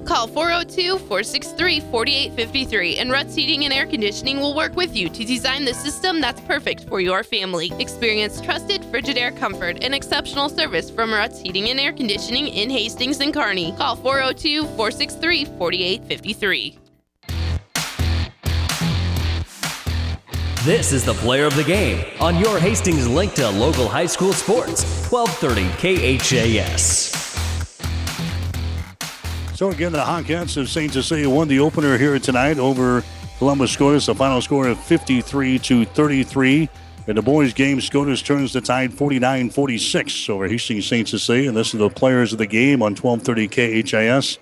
Call 402 463 4853 and Ruts Heating and Air Conditioning will work with you to design the system that's perfect for your family. Experience trusted Frigidaire comfort and exceptional service from Ruts Heating and Air Conditioning in Hastings and Kearney. Call 402 463 4853. This is the player of the game on your Hastings link to local high school sports, 1230 KHAS. So again, the Hawkettes of St. Cecilia won the opener here tonight over Columbus Scotus. The final score of 53 to 33. In the boys' game, Scotus turns the tide 49-46 over Hastings St. Cecilia. And this is the players of the game on 1230 KHAS.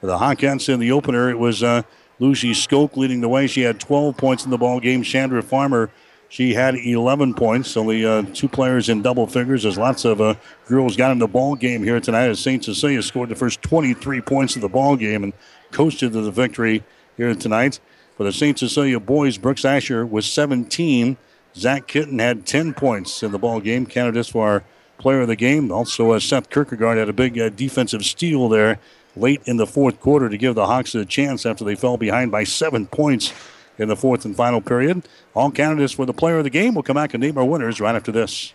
For the Hawkettes in the opener, it was uh, Lucy Skoke leading the way. She had 12 points in the ball game. Chandra Farmer she had 11 points. Only uh, two players in double figures. There's lots of uh, girls got in the ball game here tonight as St. Cecilia scored the first 23 points of the ball game and coasted to the victory here tonight. For the St. Cecilia boys, Brooks Asher was 17. Zach Kitten had 10 points in the ball game. Candidates for our player of the game. Also, uh, Seth Kierkegaard had a big uh, defensive steal there late in the fourth quarter to give the Hawks a chance after they fell behind by seven points in the fourth and final period. All candidates for the player of the game will come back and name our winners right after this.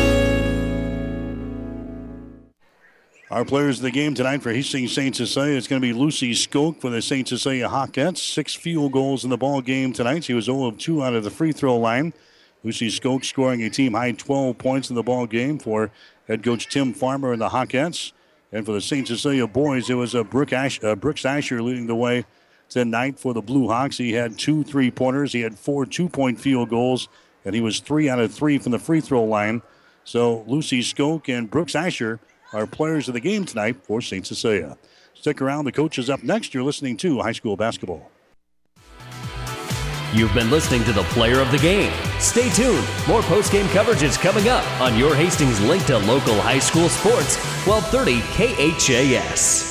Our players of the game tonight for Hastings St. Cecilia is going to be Lucy Skoke for the St. Cecilia Hawkettes. Six field goals in the ball game tonight. She was 0 of 2 out of the free throw line. Lucy Skoke scoring a team high 12 points in the ball game for head coach Tim Farmer and the Hawkettes. And for the St. Cecilia boys, it was a Brooke Ash, uh, Brooks Asher leading the way tonight for the Blue Hawks. He had two three pointers, he had four two point field goals, and he was three out of three from the free throw line. So Lucy Skoke and Brooks Asher are players of the game tonight for St. Cecilia. Stick around, the coach is up next. You're listening to high school basketball. You've been listening to the player of the game. Stay tuned. More post-game coverage is coming up on your Hastings link to local high school sports, 1230 KHAS.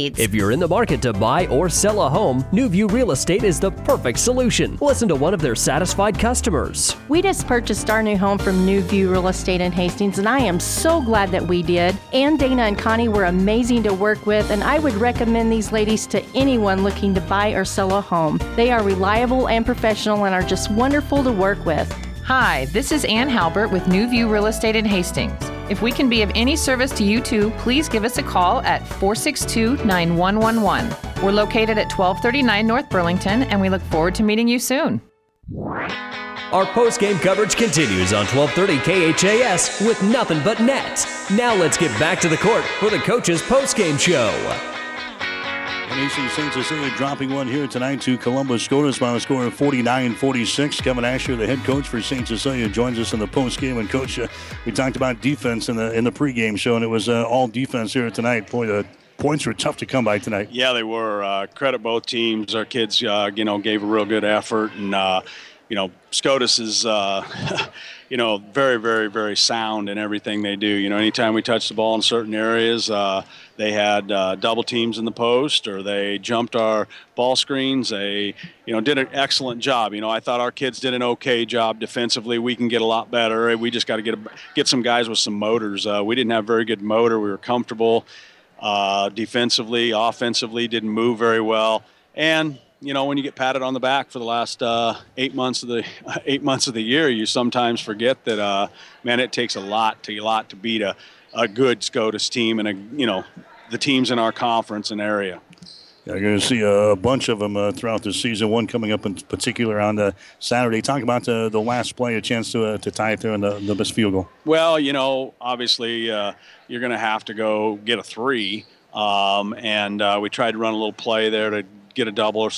If you're in the market to buy or sell a home, Newview Real Estate is the perfect solution. Listen to one of their satisfied customers. We just purchased our new home from New View Real Estate in Hastings, and I am so glad that we did. Ann, Dana, and Connie were amazing to work with, and I would recommend these ladies to anyone looking to buy or sell a home. They are reliable and professional and are just wonderful to work with. Hi, this is Ann Halbert with New View Real Estate in Hastings. If we can be of any service to you too, please give us a call at 462 9111. We're located at 1239 North Burlington, and we look forward to meeting you soon. Our post-game coverage continues on 1230 KHAS with nothing but net. Now let's get back to the court for the coach's post-game show. And Hastings St. Cecilia dropping one here tonight to Columbus Scotus by a score of 49-46. Kevin Asher, the head coach for St. Cecilia, joins us in the post game. And coach, uh, we talked about defense in the in the pregame show, and it was uh, all defense here tonight. Boy, the points were tough to come by tonight. Yeah, they were. Uh, credit both teams. Our kids, uh, you know, gave a real good effort, and uh, you know, SCOTUS is, uh, you know, very, very, very sound in everything they do. You know, anytime we touch the ball in certain areas, uh, they had uh, double teams in the post or they jumped our ball screens. They, you know, did an excellent job. You know, I thought our kids did an okay job defensively. We can get a lot better. We just got to get get some guys with some motors. Uh, we didn't have very good motor. We were comfortable uh, defensively, offensively, didn't move very well, and you know, when you get patted on the back for the last uh, eight months of the eight months of the year, you sometimes forget that, uh, man, it takes a lot to a lot to beat a, a good SCOTUS team and a you know the teams in our conference and area. Yeah, you're going to see a bunch of them uh, throughout the season. One coming up in particular on the Saturday. Talk about the, the last play, a chance to uh, to tie it there in the, the best field goal. Well, you know, obviously uh, you're going to have to go get a three, um, and uh, we tried to run a little play there to get a double or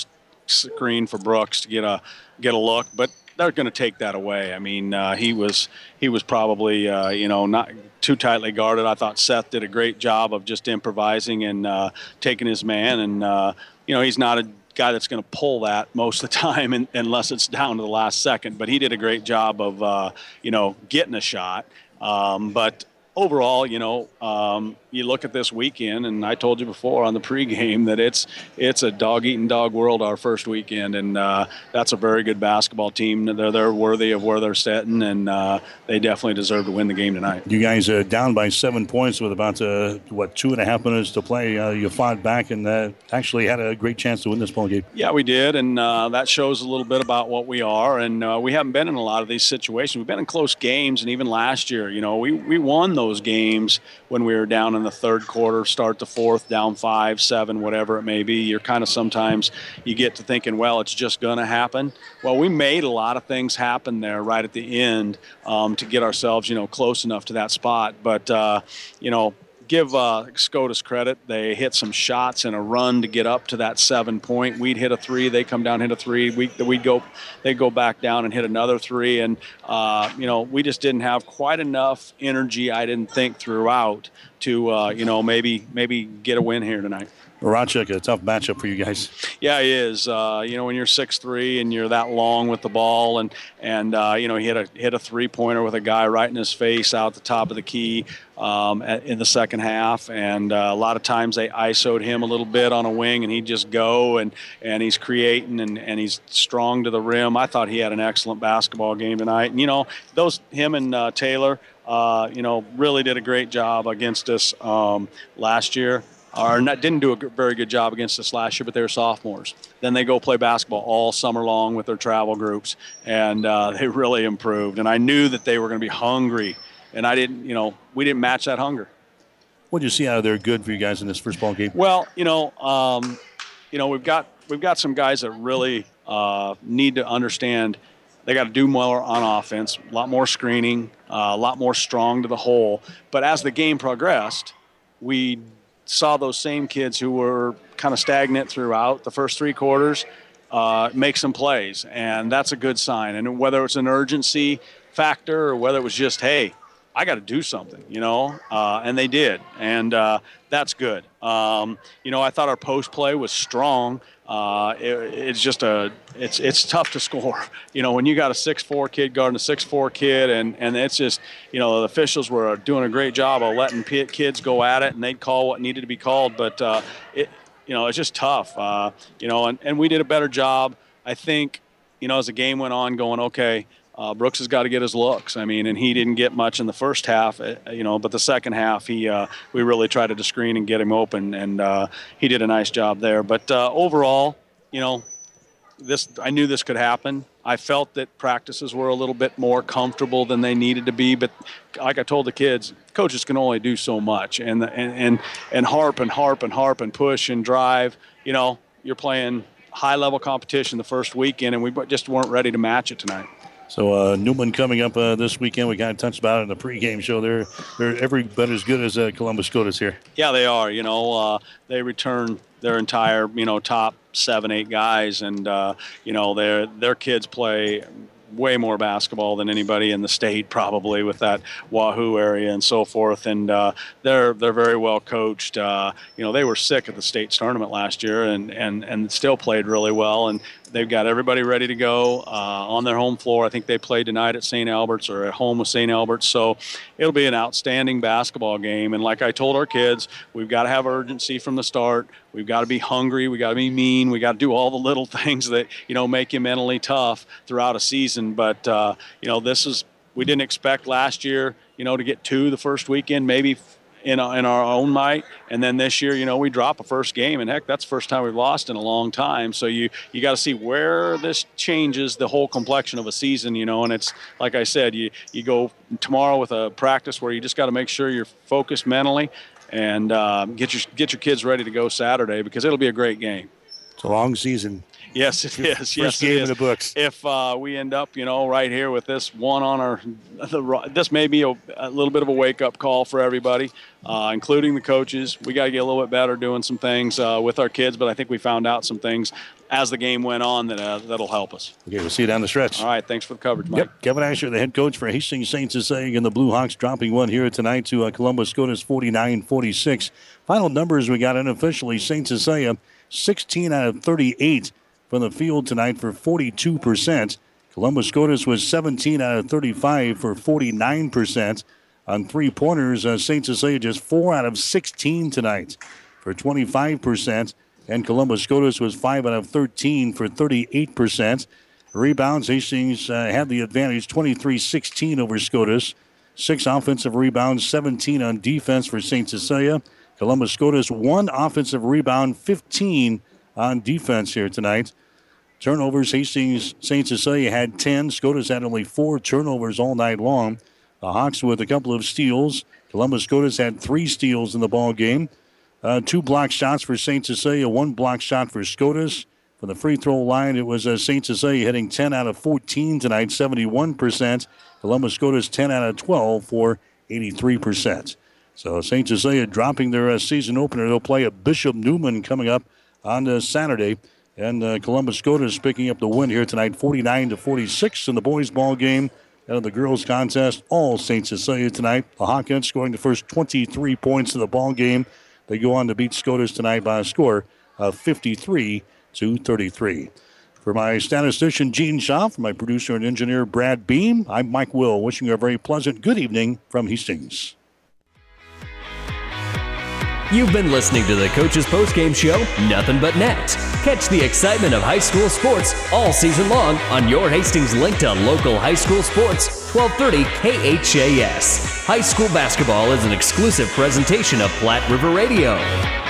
screen for Brooks to get a get a look, but they're going to take that away. I mean, uh, he was he was probably uh, you know not too tightly guarded. I thought Seth did a great job of just improvising and uh, taking his man, and uh, you know he's not a guy that's going to pull that most of the time unless it's down to the last second. But he did a great job of uh, you know getting a shot. Um, but overall, you know, um, you look at this weekend, and I told you before on the pregame that it's it's a dog eating dog world our first weekend, and uh, that's a very good basketball team. They're they're worthy of where they're sitting, and uh, they definitely deserve to win the game tonight. You guys are down by seven points with about uh, what two and a half minutes to play. Uh, you fought back and uh, actually had a great chance to win this ball game. Yeah, we did, and uh, that shows a little bit about what we are. And we haven't been in a lot of these situations. We've been in close games, and even last year, you know, we we won those games when we were down in the third quarter, start the fourth, down five, seven, whatever it may be. You're kind of sometimes you get to thinking, well, it's just going to happen. Well, we made a lot of things happen there right at the end um, to get ourselves, you know, close enough to that spot. But uh, you know, give uh, SCOTUS credit. They hit some shots and a run to get up to that seven point. We'd hit a three. They come down, hit a three. We we'd go, they go back down and hit another three. And uh, you know, we just didn't have quite enough energy. I didn't think throughout to uh, you know maybe maybe get a win here tonight. Rochek, a tough matchup for you guys. Yeah, he is. Uh, you know, when you're six three and you're that long with the ball, and and uh, you know he hit a hit a three pointer with a guy right in his face out the top of the key um, at, in the second half, and uh, a lot of times they isoed him a little bit on a wing, and he'd just go and and he's creating and and he's strong to the rim. I thought he had an excellent basketball game tonight, and you know those him and uh, Taylor. Uh, you know, really did a great job against us um, last year or not, didn't do a very good job against us last year, but they were sophomores. Then they go play basketball all summer long with their travel groups, and uh, they really improved. And I knew that they were going to be hungry, and I didn't, you know, we didn't match that hunger. What did you see out of there good for you guys in this first ball game? Well, you know, um, you know, we've got we've got some guys that really uh, need to understand they got to do more on offense, a lot more screening, uh, a lot more strong to the hole. But as the game progressed, we saw those same kids who were kind of stagnant throughout the first three quarters uh, make some plays, and that's a good sign. And whether it's an urgency factor or whether it was just, hey, I got to do something, you know, uh, and they did, and uh, that's good. Um, you know, I thought our post play was strong. Uh, it, it's just a it's it's tough to score. You know, when you got a six four kid guarding a six four kid, and and it's just you know the officials were doing a great job of letting kids go at it, and they'd call what needed to be called. But uh, it you know it's just tough. Uh, you know, and, and we did a better job, I think. You know, as the game went on, going okay. Uh, Brooks has got to get his looks. I mean, and he didn't get much in the first half, uh, you know, but the second half, he uh, we really tried to screen and get him open, and uh, he did a nice job there. But uh, overall, you know, this I knew this could happen. I felt that practices were a little bit more comfortable than they needed to be, but like I told the kids, coaches can only do so much, and and and, and harp and harp and harp and push and drive. You know, you're playing high level competition the first weekend, and we just weren't ready to match it tonight. So uh, Neumann coming up uh, this weekend. We kind of touched about it in the pregame show. They're they're every bit as good as uh, Columbus SCOTUS here. Yeah, they are. You know, uh, they return their entire you know top seven eight guys, and uh, you know their their kids play way more basketball than anybody in the state, probably with that Wahoo area and so forth. And uh, they're they're very well coached. Uh, you know, they were sick at the state tournament last year, and and and still played really well. And they've got everybody ready to go uh, on their home floor. I think they play tonight at St. Albert's or at home with St. Albert's. So it'll be an outstanding basketball game. And like I told our kids, we've got to have urgency from the start. We've got to be hungry. We got to be mean. We got to do all the little things that you know make you mentally tough throughout a season. But uh, you know, this is we didn't expect last year. You know, to get two the first weekend, maybe in, in our own might. And then this year, you know, we drop a first game, and heck, that's the first time we've lost in a long time. So you you got to see where this changes the whole complexion of a season, you know. And it's like I said, you you go tomorrow with a practice where you just got to make sure you're focused mentally and uh, get your get your kids ready to go Saturday because it'll be a great game. It's a long season. Yes, it is. First yes, game it is. in the books. If uh, we end up, you know, right here with this one on our, the, this may be a, a little bit of a wake up call for everybody, uh, including the coaches. We got to get a little bit better doing some things uh, with our kids, but I think we found out some things as the game went on that uh, that'll help us. Okay, we'll see you down the stretch. All right, thanks for the coverage, Mike. Yep. Kevin Asher, the head coach for Hastings Saints, is saying, and the Blue Hawks dropping one here tonight to uh, Columbus SCOTUS 49 46. Final numbers we got unofficially St. Cecilia 16 out of 38 from the field tonight for 42%. Columbus SCOTUS was 17 out of 35 for 49%. On three pointers, uh, St. Cecilia just 4 out of 16 tonight for 25%. And Columbus SCOTUS was 5 out of 13 for 38%. Rebounds, Hastings uh, had the advantage 23 16 over SCOTUS. Six offensive rebounds, 17 on defense for St. Cecilia. Columbus SCOTUS, one offensive rebound, 15 on defense here tonight. Turnovers, Hastings St. Cecilia had 10. SCOTUS had only four turnovers all night long. The Hawks with a couple of steals. Columbus Scotus had three steals in the ball game. Uh, two block shots for St. Cecilia, one block shot for Scotus. For the free throw line, it was uh, St. Cecilia hitting 10 out of 14 tonight, 71%. Columbus Scotus 10 out of 12 for 83%. So St. Cecilia dropping their uh, season opener. They'll play at Bishop Neumann coming up on uh, Saturday. And uh, Columbus Scotus picking up the win here tonight, 49 to 46 in the boys' ball game. And the girls' contest, all St. Cecilia tonight. The Hawkettes scoring the first 23 points of the ball game. They go on to beat Scotus tonight by a score of 53 to 33. For my statistician, Gene Shaw, for my producer and engineer, Brad Beam, I'm Mike Will, wishing you a very pleasant good evening from Hastings. You've been listening to the Coach's Postgame Show, Nothing But Net. Catch the excitement of high school sports all season long on your Hastings link to local high school sports, 1230 KHAS. High school basketball is an exclusive presentation of Platte River Radio.